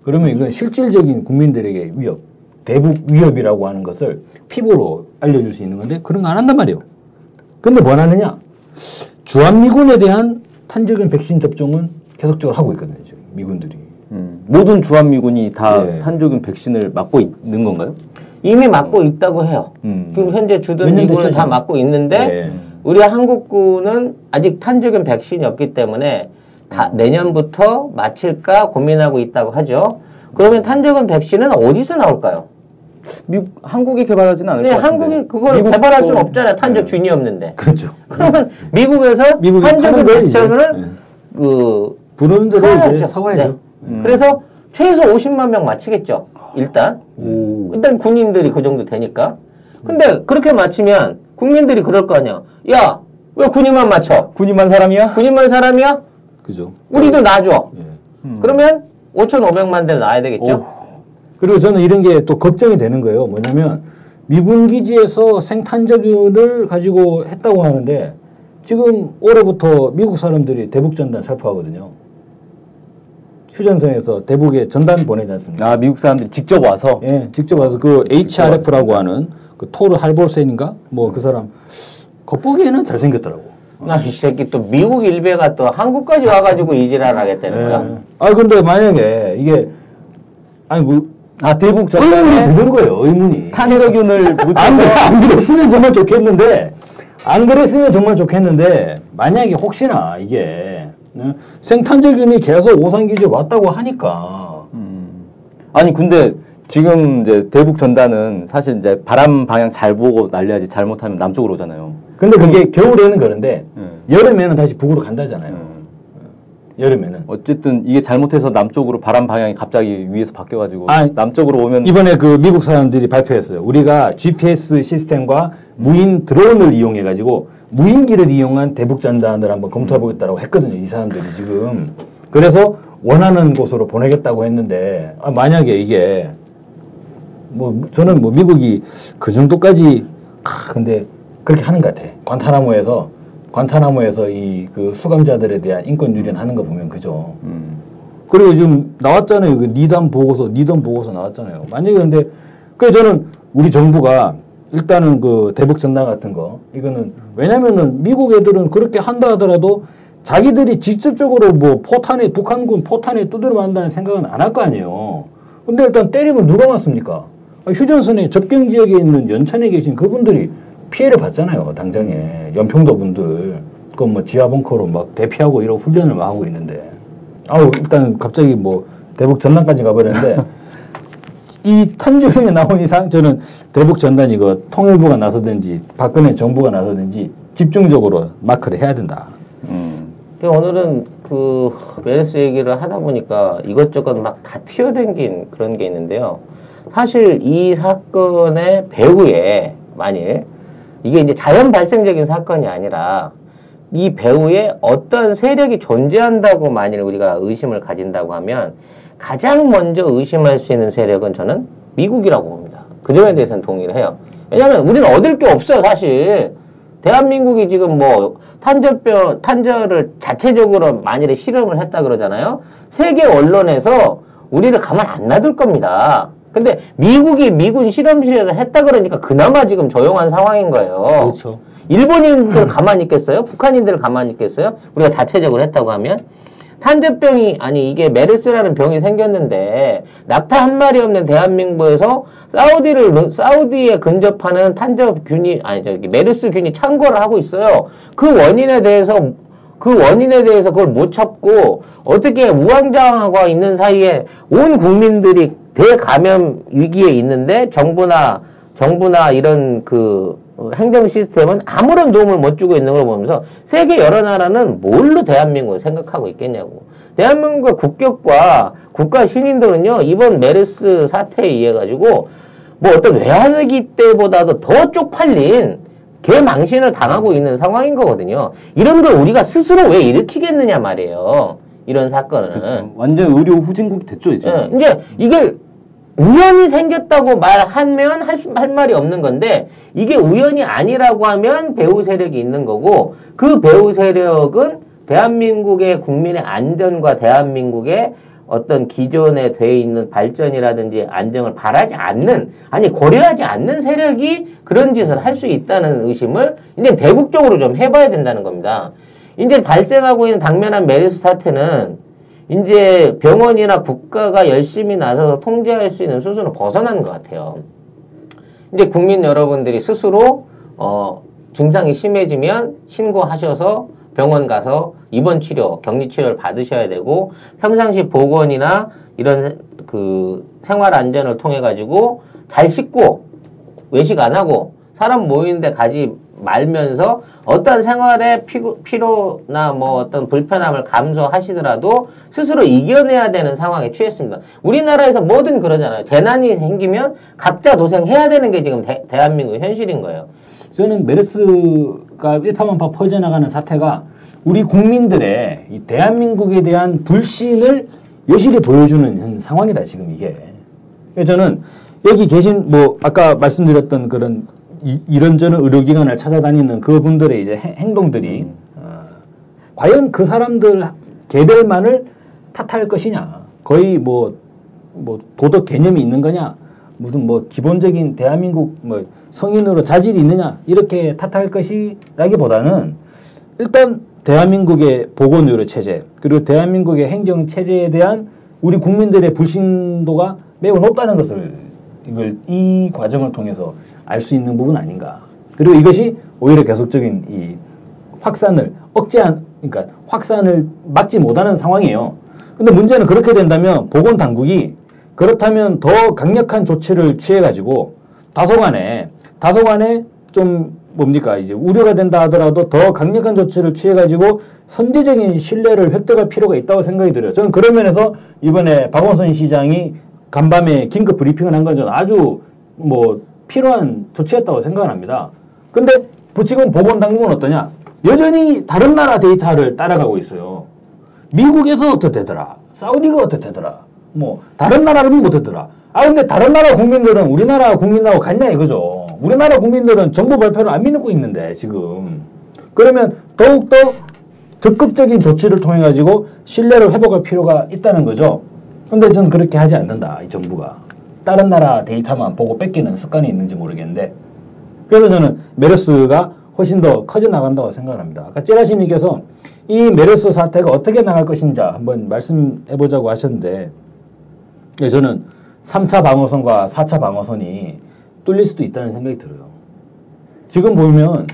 [SPEAKER 3] 그러면 이건 실질적인 국민들에게 위협, 대북 위협이라고 하는 것을 피부로 알려줄 수 있는 건데 그런 거 안 한단 말이에요. 근데 뭐 하느냐? 주한미군에 대한 탄저균 백신 접종은 계속적으로 하고 있거든요. 지금 미군들이.
[SPEAKER 1] 음. 모든 주한미군이 다
[SPEAKER 3] 네.
[SPEAKER 1] 탄저균 백신을 맞고 있는 건가요?
[SPEAKER 2] 이미 맞고 있다고 해요.
[SPEAKER 1] 음.
[SPEAKER 2] 지금 현재 주둔 미군은 다? 맞고 있는데
[SPEAKER 3] 네.
[SPEAKER 2] 우리 한국군은 아직 탄저균 백신이 없기 때문에 다 내년부터 맞힐까 고민하고 있다고 하죠. 그러면 탄저균 백신은 어디서 나올까요?
[SPEAKER 1] 미국 한국이 개발하지는 않을
[SPEAKER 2] 네,
[SPEAKER 1] 것 같은데.
[SPEAKER 2] 한국이 그걸 개발할 수는 없잖아요.
[SPEAKER 1] 네.
[SPEAKER 2] 탄저균이 없는데.
[SPEAKER 3] 그렇죠.
[SPEAKER 2] 그러면 미국에서
[SPEAKER 3] 미국이
[SPEAKER 2] 탄저균. 백신을
[SPEAKER 3] 네.
[SPEAKER 2] 그
[SPEAKER 3] 부르는 대로 이제. 사와야죠.
[SPEAKER 2] 네.
[SPEAKER 1] 음.
[SPEAKER 2] 그래서 최소 50만 명 맞히겠죠. 일단.
[SPEAKER 1] 오.
[SPEAKER 2] 일단 군인들이 그 정도 되니까. 근데 그렇게 맞히면 국민들이 그럴 거 아니야. 야, 왜 군인만 맞춰?
[SPEAKER 1] 군인만 사람이야?
[SPEAKER 2] 군인만 사람이야?
[SPEAKER 3] 그죠.
[SPEAKER 2] 우리도 놔줘.
[SPEAKER 3] 예.
[SPEAKER 1] 음.
[SPEAKER 2] 그러면 5,500만 대를 놔야 되겠죠?
[SPEAKER 3] 그리고 저는 이런 게 또 걱정이 되는 거예요. 뭐냐면 미군 기지에서 생탄저균을 가지고 했다고 하는데 지금 올해부터 미국 사람들이 대북 전단 살포하거든요. 휴전선에서 대북에 전단 보내지 않습니까?
[SPEAKER 1] 아 미국 사람들이 직접 와서
[SPEAKER 3] 예, 직접 와서 그 HRF라고 하는 그 토르 할볼센인가 뭐 그 사람 겉보기에는 잘생겼더라고.
[SPEAKER 2] 나이 새끼 또 미국 일베가 또 한국까지 와가지고 이지랄 하겠다는 거야.
[SPEAKER 3] 예. 아 근데 만약에 이게 아니 뭐
[SPEAKER 1] 아 대북
[SPEAKER 3] 의문이
[SPEAKER 1] 전단에
[SPEAKER 3] 드는 거예요. 의문이.
[SPEAKER 1] 탄핵균을
[SPEAKER 3] 안, 그래, 안 그랬으면 정말 좋겠는데 안 그랬으면 정말 좋겠는데 만약에 혹시나 이게 어? 생탄저균이 계속 오산기지에 왔다고 하니까
[SPEAKER 1] 아니 근데 지금 이제 대북 전단은 사실 이제 바람 방향 잘 보고 날려야지 잘못하면 남쪽으로 오잖아요.
[SPEAKER 3] 근데 그게 겨울에는 그런데
[SPEAKER 1] 예.
[SPEAKER 3] 여름에는 다시 북으로 간다잖아요.
[SPEAKER 1] 음.
[SPEAKER 3] 여름에는
[SPEAKER 1] 어쨌든 이게 잘못해서 남쪽으로 바람 방향이 갑자기 위에서 바뀌어가지고
[SPEAKER 3] 아,
[SPEAKER 1] 남쪽으로 오면
[SPEAKER 3] 이번에 그 미국 사람들이 발표했어요. 우리가 GPS 시스템과 무인 드론을 이용해 가지고 무인기를 이용한 대북 전단을 한번 검토해 보겠다라고 했거든요. 이 사람들이 지금 그래서 원하는 곳으로 보내겠다고 했는데 아, 만약에 이게 뭐 저는 뭐 미국이 그 정도까지 아, 근데 그렇게 하는 것 같아. 관타나모에서 관타나모에서 이 그 수감자들에 대한 인권 유린하는 거 보면 그죠.
[SPEAKER 1] 음.
[SPEAKER 3] 그리고 지금 나왔잖아요. 그 니단 보고서, 니던 보고서 나왔잖아요. 만약에 근데, 그 저는 우리 정부가 일단은 그 대북 전단 같은 거, 이거는 왜냐면은 미국 애들은 그렇게 한다 하더라도 자기들이 직접적으로 뭐 포탄에, 북한군 포탄에 두드려 맞는다는 생각은 안 할 거 아니에요. 근데 일단 때리면 누가 맞습니까? 아, 휴전선에 접경 지역에 있는 연천에 계신 그분들이 피해를 봤잖아요. 당장에. 연평도 분들. 그건 뭐 지하 벙커로 막 대피하고 이런 훈련을 막 하고 있는데. 아우 일단 갑자기 뭐 대북 전단까지 가버렸는데 이 탄주경에 나온 이상 저는 대북 전단 이거 통일부가 나서든지 박근혜 정부가 나서든지 집중적으로 마크를 해야 된다.
[SPEAKER 1] 음.
[SPEAKER 2] 근데 오늘은 그 메르스 얘기를 하다 보니까 이것저것 막 다 튀어댕긴 그런 게 있는데요. 사실 이 사건의 배후에 만일 이게 이제 자연 발생적인 사건이 아니라 이 배후에 어떤 세력이 존재한다고 만일 우리가 의심을 가진다고 하면 가장 먼저 의심할 수 있는 세력은 저는 미국이라고 봅니다. 그 점에 대해서는 동의를 해요. 왜냐하면 우리는 얻을 게 없어요, 사실. 대한민국이 지금 뭐 탄저병 탄저를 자체적으로 만일에 실험을 했다 그러잖아요. 세계 언론에서 우리를 가만 안 놔둘 겁니다. 근데 미국이 미군 실험실에서 했다 그러니까 그나마 지금 조용한 상황인 거예요.
[SPEAKER 3] 그렇죠.
[SPEAKER 2] 일본인들 가만히 있겠어요? 북한인들 가만히 있겠어요? 우리가 자체적으로 했다고 하면 탄저병이 아니 이게 메르스라는 병이 생겼는데 낙타 한 마리 없는 대한민국에서 사우디를 사우디에 근접하는 탄저균이 아니 저기 메르스균이 창궐을 하고 있어요. 그 원인에 대해서 그 원인에 대해서 그걸 못 찾고 어떻게 우왕좌왕하고 있는 사이에 온 국민들이 대감염 위기에 있는데 정부나 정부나 이런 그 행정 시스템은 아무런 도움을 못 주고 있는 걸 보면서 세계 여러 나라는 뭘로 대한민국을 생각하고 있겠냐고. 대한민국의 국격과 국가 시민들은요, 이번 메르스 사태에 의해 가지고 뭐 어떤 외환위기 때보다도 더 쪽팔린 개망신을 당하고 있는 상황인 거거든요. 이런 걸 우리가 스스로 왜 일으키겠느냐 말이에요. 이런 사건은.
[SPEAKER 1] 완전 의료 후진국이 됐죠 이제.
[SPEAKER 2] 예, 이제 이게 우연히 생겼다고 말하면 할, 수- 할 말이 없는 건데 이게 우연이 아니라고 하면 배후 세력이 있는 거고 그 배후 세력은 대한민국의 국민의 안전과 대한민국의 어떤 기존에 돼 있는 발전이라든지 안정을 바라지 않는 아니 고려하지 않는 세력이 그런 짓을 할 수 있다는 의심을 이제 대국적으로 좀 해봐야 된다는 겁니다. 이제 발생하고 있는 당면한 메르스 사태는 이제 병원이나 국가가 열심히 나서서 통제할 수 있는 수준을 벗어난 것 같아요. 이제 국민 여러분들이 스스로 어, 증상이 심해지면 신고하셔서 병원 가서 입원 치료, 격리 치료를 받으셔야 되고 평상시 보건이나 이런 그 생활 안전을 통해 가지고 잘 씻고 외식 안 하고 사람 모이는데 가지 말면서 어떤 생활의 피고, 피로 나 뭐 어떤 불편함을 감소하시더라도 스스로 이겨내야 되는 상황에 처했습니다. 우리나라에서 뭐든 그러잖아요. 재난이 생기면 각자 도생해야 되는 게 지금 대, 대한민국 현실인 거예요.
[SPEAKER 3] 저는 메르스가 일파만파 퍼져나가는 사태가 우리 국민들의 이 대한민국에 대한 불신을 여실히 보여주는 현 상황이다 지금 이게. 저는 여기 계신 뭐 아까 말씀드렸던 그런 이, 런저런 의료기관을 찾아다니는 그분들의 이제 행- 행동들이 어, 과연 그 사람들 개별만을 탓할 것이냐. 거의 뭐, 뭐 도덕 개념이 있는 거냐? 무슨 뭐 기본적인 대한민국 뭐 성인으로 자질이 있느냐? 이렇게 탓할 것이라기보다는 일단 대한민국의 보건의료 체제 그리고 대한민국의 행정 체제에 대한 우리 국민들의 불신도가 매우 높다는 것을 이걸 이 과정을 통해서 알 수 있는 부분 아닌가. 그리고 이것이 오히려 계속적인 이 확산을 억제한 그러니까 확산을 막지 못하는 상황이에요. 근데 문제는 그렇게 된다면 보건 당국이 그렇다면 더 강력한 조치를 취해 가지고 다소간에 다소간에 좀 뭡니까 이제 우려가 된다 하더라도 더 강력한 조치를 취해 가지고 선제적인 신뢰를 획득할 필요가 있다고 생각이 들어요. 저는 그런 면에서 이번에 박원순 시장이 간밤에 긴급 브리핑을 한 건 저는 아주 뭐 필요한 조치였다고 생각을 합니다. 근데 지금 보건당국은 어떠냐? 여전히 다른 나라 데이터를 따라가고 있어요. 미국에서 어떻되더라? 사우디가 어떻되더라? 뭐 다른 나라는 못했더라. 아 근데 다른 나라 국민들은 우리나라 국민하고 같냐 이거죠. 우리나라 국민들은 정부 발표를 안 믿고 있는데 지금 그러면 더욱더 적극적인 조치를 통해 가지고 신뢰를 회복할 필요가 있다는 거죠. 근데 저는 그렇게 하지 않는다 이 정부가 다른 나라 데이터만 보고 뺏기는 습관이 있는지 모르겠는데 그래서 저는 메르스가 훨씬 더 커져 나간다고 생각을 합니다. 아까 찌라시님께서 이 메르스 사태가 어떻게 나갈 것인지 한번 말씀해 보자고 하셨는데 예, 저는 3차 방어선과 4차 방어선이 뚫릴 수도 있다는 생각이 들어요. 지금 보면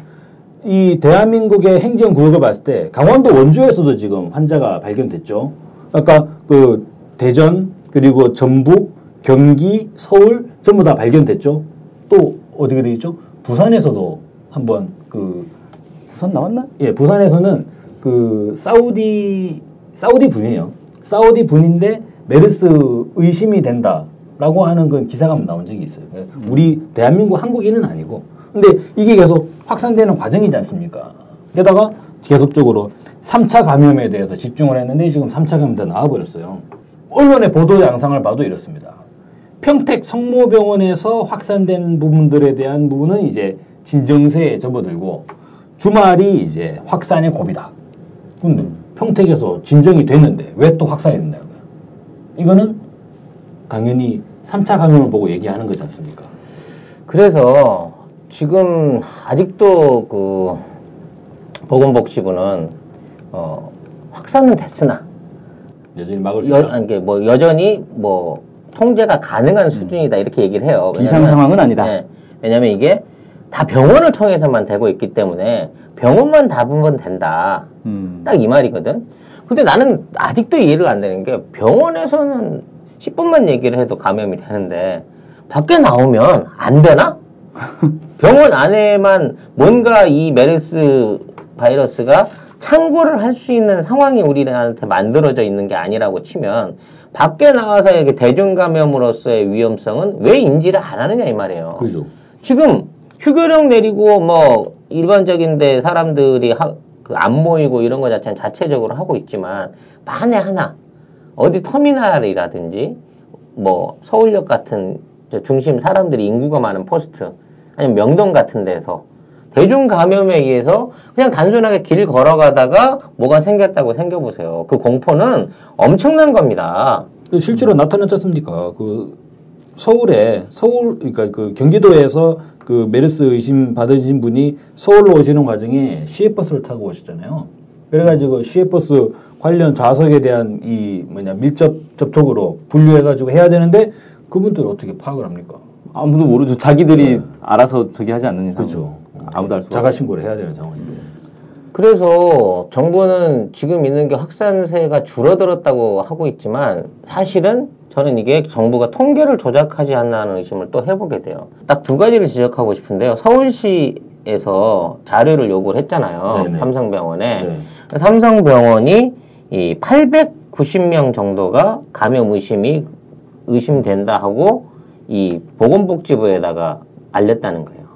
[SPEAKER 3] 이 대한민국의 행정 구역을 봤을 때 강원도 원주에서도 지금 환자가 발견됐죠. 아까 그 대전 그리고 전북, 경기, 서울 전부 다 발견됐죠. 또 어디가 돼 있죠? 부산에서도 한번 그
[SPEAKER 1] 부산 나왔나?
[SPEAKER 3] 예, 부산에서는 그 사우디 사우디 분이에요. 사우디 분인데 메르스 의심이 된다라고 하는 그 기사가 나온 적이 있어요. 예, 우리 대한민국 한국인은 아니고. 근데 이게 계속 확산되는 과정이지 않습니까? 게다가 계속적으로 3차 감염에 대해서 집중을 했는데 지금 3차 감염 다 나와버렸어요. 언론의 보도 양상을 봐도 이렇습니다. 평택 성모병원에서 확산된 부분들에 대한 부분은 이제 진정세에 접어들고 주말이 이제 확산의 고비다. 근데 평택에서 진정이 됐는데 왜 또 확산이 됐나요? 이거는 당연히 3차 감염을 보고 얘기하는 거지 않습니까?
[SPEAKER 2] 그래서 지금 아직도 그 보건복지부는 어, 확산은 됐으나
[SPEAKER 3] 여전히 막을 수
[SPEAKER 2] 여,
[SPEAKER 3] 있다.
[SPEAKER 2] 아니, 뭐 여전히 뭐 통제가 가능한 수준이다 이렇게 얘기를 해요.
[SPEAKER 1] 비상 상황은 아니다.
[SPEAKER 2] 네. 왜냐하면 이게 다 병원을 통해서만 되고 있기 때문에 병원만 잡으면 된다.
[SPEAKER 1] 음.
[SPEAKER 2] 딱이 말이거든. 근데 나는 아직도 이해를 안 되는 게 병원에서는 10분만 얘기를 해도 감염이 되는데 밖에 나오면 안 되나? 병원 안에만 뭔가 이 메르스 바이러스가 창고를 할 수 있는 상황이 우리한테 만들어져 있는 게 아니라고 치면 밖에 나와서 이게 대중 감염으로서의 위험성은 왜 인지를 안 하느냐 이 말이에요.
[SPEAKER 3] 그죠.
[SPEAKER 2] 지금 휴교령 내리고 뭐 일반적인데 사람들이 하, 그 안 모이고 이런 거 자체는 자체적으로 하고 있지만 만에 하나 어디 터미널이라든지 뭐 서울역 같은 저 중심 사람들이 인구가 많은 포스트 아니면 명동 같은 데서 대중 감염에 의해서 그냥 단순하게 길 걸어가다가 뭐가 생겼다고 생겨보세요. 그 공포는 엄청난 겁니다.
[SPEAKER 3] 그 실제로 나타났지 않습니까? 그 서울에 서울 그러니까 그 경기도에서 그 메르스 의심 받으신 분이 서울로 오시는 과정에 시외버스를 타고 오셨잖아요. 그래가지고 시외버스 관련 좌석에 대한 이 뭐냐 밀접 접촉으로 분류해가지고 해야 되는데 그분들 어떻게 파악을 합니까?
[SPEAKER 1] 아무도 모르죠. 자기들이 알아서 저기 하지 않는 이상.
[SPEAKER 3] 그렇죠.
[SPEAKER 1] 아무도 알 수.
[SPEAKER 3] 자가 신고를 해야 되는 상황인데.
[SPEAKER 2] 그래서 정부는 지금 있는 게 확산세가 줄어들었다고 하고 있지만 사실은 저는 이게 정부가 통계를 조작하지 않나 하는 의심을 또 해보게 돼요. 딱 두 가지를 지적하고 싶은데요. 서울시에서 자료를 요구를 했잖아요.
[SPEAKER 3] 네네.
[SPEAKER 2] 삼성병원에.
[SPEAKER 3] 네.
[SPEAKER 2] 삼성병원이 이 890명 정도가 감염 의심이 의심된다 하고 이 보건복지부에다가 알렸다는 거예요.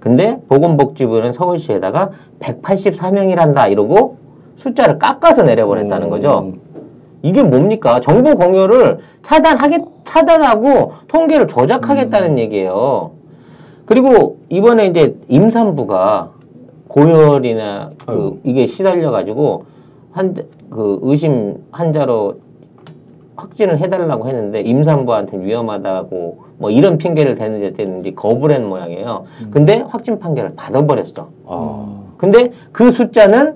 [SPEAKER 2] 근데 보건복지부는 서울시에다가 184명이란다 이러고 숫자를 깎아서 내려보냈다는 거죠. 이게 뭡니까? 정보 공유를 차단하겠, 차단하고 통계를 조작하겠다는 얘기예요. 그리고 이번에 이제 임산부가 고열이나 그. 이게 시달려 가지고 환, 그 의심 환자로 확진을 해달라고 했는데 임산부한테는 위험하다고 뭐 이런 핑계를 대는지 대는지 거부를 한 모양이에요. 근데 확진 판결을 받아버렸어.
[SPEAKER 3] 아,
[SPEAKER 2] 근데 그 숫자는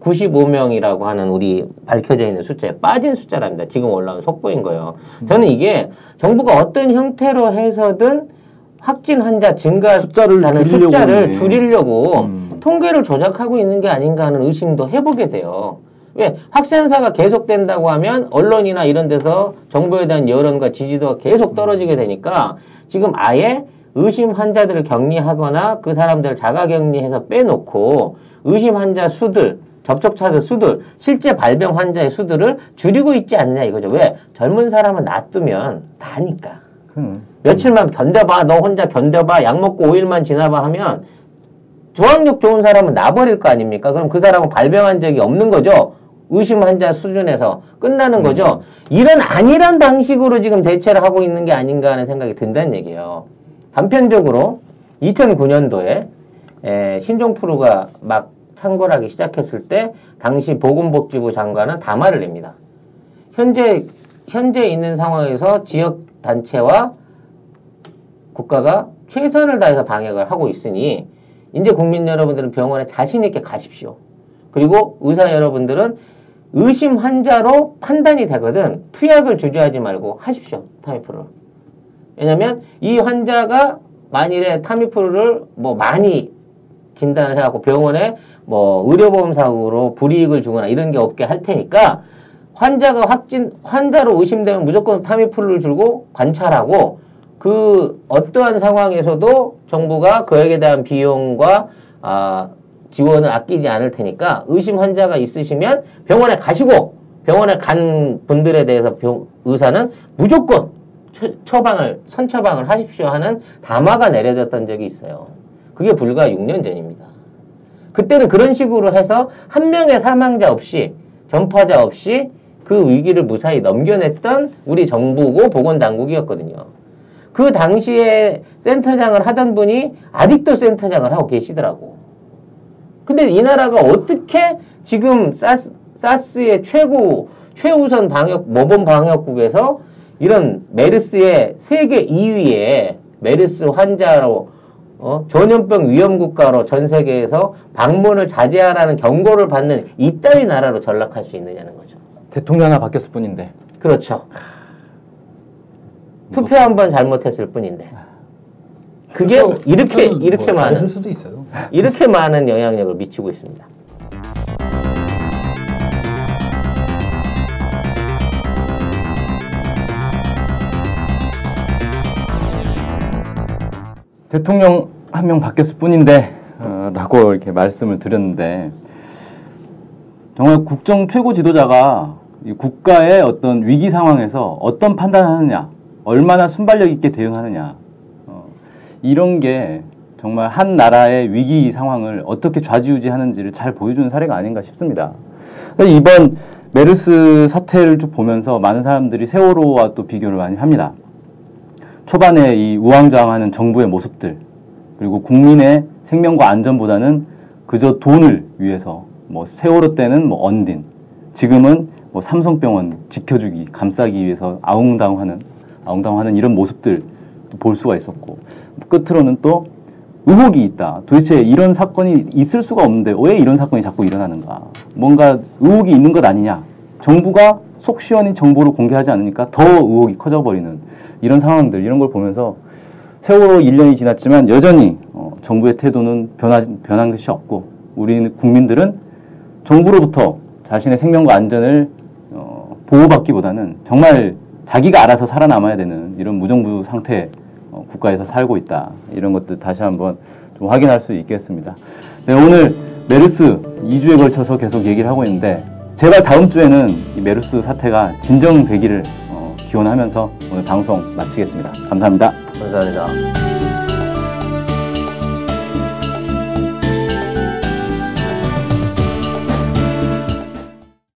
[SPEAKER 2] 95명이라고 하는 우리 밝혀져 있는 숫자에 빠진 숫자랍니다. 지금 올라온 속보인 거예요. 저는 이게 정부가 어떤 형태로 해서든 확진 환자 증가
[SPEAKER 1] 숫자를 줄이려고
[SPEAKER 2] 숫자를. 줄이려고
[SPEAKER 1] 음.
[SPEAKER 2] 통계를 조작하고 있는 게 아닌가 하는 의심도 해보게 돼요. 왜 확산사가 계속된다고 하면 언론이나 이런 데서 정부에 대한 여론과 지지도가 계속 떨어지게 되니까 지금 아예 의심 환자들을 격리하거나 그 사람들을 자가 격리해서 빼놓고 의심 환자 수들 접촉자들 수들 실제 발병 환자의 수들을 줄이고 있지 않느냐 이거죠. 왜 젊은 사람은 놔두면 나니까
[SPEAKER 1] 그럼.
[SPEAKER 2] 며칠만 견뎌봐 너 혼자 견뎌봐 약 먹고 5일만 지나봐 하면 저항력 좋은 사람은 나버릴 거 아닙니까? 그럼 그 사람은 발병한 적이 없는 거죠. 의심 환자 수준에서 끝나는 거죠. 이런 안일한 방식으로 지금 대체를 하고 있는 게 아닌가 하는 생각이 든다는 얘기예요. 단편적으로 2009년도에 신종프루가 막 창궐하기 시작했을 때 당시 보건복지부 장관은 담화를 냅니다. 현재 현재 있는 상황에서 지역 단체와 국가가 최선을 다해서 방역을 하고 있으니 이제 국민 여러분들은 병원에 자신 있게 가십시오. 그리고 의사 여러분들은 의심 환자로 판단이 되거든 투약을 주저하지 말고 하십시오. 타미프루를. 왜냐면 이 환자가 만일에 타미프루를 뭐 많이 진단을 해갖고 병원에 뭐 의료보험사고로 불이익을 주거나 이런 게 없게 할 테니까 환자가 확진 환자로 의심되면 무조건 타미플루를 주고 관찰하고 그 어떠한 상황에서도 정부가 그에게 대한 비용과 아, 지원을 아끼지 않을 테니까 의심 환자가 있으시면 병원에 가시고 병원에 간 분들에 대해서 병, 의사는 무조건 처, 처방을 선처방을 하십시오 하는 담화가 내려졌던 적이 있어요. 그게 불과 6년 전입니다. 그때는 그런 식으로 해서 한 명의 사망자 없이 전파자 없이 그 위기를 무사히 넘겨냈던 우리 정부고 보건당국이었거든요. 그 당시에 센터장을 하던 분이 아직도 센터장을 하고 계시더라고. 근데 이 나라가 어떻게 지금 사스, 사스의 최고, 최우선 방역, 모범 방역국에서 이런 메르스의 세계 2위의 메르스 환자로 어? 전염병 위험 국가로 전 세계에서 방문을 자제하라는 경고를 받는 이따위 나라로 전락할 수 있느냐는 거죠.
[SPEAKER 1] 대통령 하나 바뀌었을 뿐인데.
[SPEAKER 2] 그렇죠. 투표 한 번 잘못했을 뿐인데. 그게 이렇게 이렇게
[SPEAKER 3] 뭐
[SPEAKER 2] 많은
[SPEAKER 3] 잘했을 수도 있어요.
[SPEAKER 2] 이렇게 많은 영향력을 미치고 있습니다.
[SPEAKER 1] 대통령 한 명 바뀌었을 뿐인데 어, 라고 이렇게 말씀을 드렸는데 정말 국정 최고 지도자가 이 국가의 어떤 위기 상황에서 어떤 판단하느냐 얼마나 순발력 있게 대응하느냐 어, 이런 게 정말 한 나라의 위기 상황을 어떻게 좌지우지하는지를 잘 보여주는 사례가 아닌가 싶습니다. 이번 메르스 사태를 쭉 보면서 많은 사람들이 세월호와 또 비교를 많이 합니다. 초반에 이 우왕좌왕하는 정부의 모습들 그리고 국민의 생명과 안전보다는 그저 돈을 위해서 뭐 세월호 때는 뭐 언딘 지금은 뭐 삼성병원 지켜주기 감싸기 위해서 아웅다웅하는 아웅다웅하는 이런 모습들 볼 수가 있었고 끝으로는 또 의혹이 있다. 도대체 이런 사건이 있을 수가 없는데 왜 이런 사건이 자꾸 일어나는가? 뭔가 의혹이 있는 것 아니냐? 정부가 속 시원히 정보를 공개하지 않으니까 더 의혹이 커져버리는 이런 상황들 이런 걸 보면서 세월호 1년이 지났지만 여전히 어, 정부의 태도는 변하, 변한 것이 없고 우리 국민들은 정부로부터 자신의 생명과 안전을 어, 보호받기보다는 정말 자기가 알아서 살아남아야 되는 이런 무정부 상태 어, 국가에서 살고 있다 이런 것도 다시 한번 좀 확인할 수 있겠습니다. 네, 오늘 메르스 2주에 걸쳐서 계속 얘기를 하고 있는데 제발 다음 주에는 이 메르스 사태가 진정되기를 어, 기원하면서 오늘 방송 마치겠습니다. 감사합니다.
[SPEAKER 2] 감사합니다.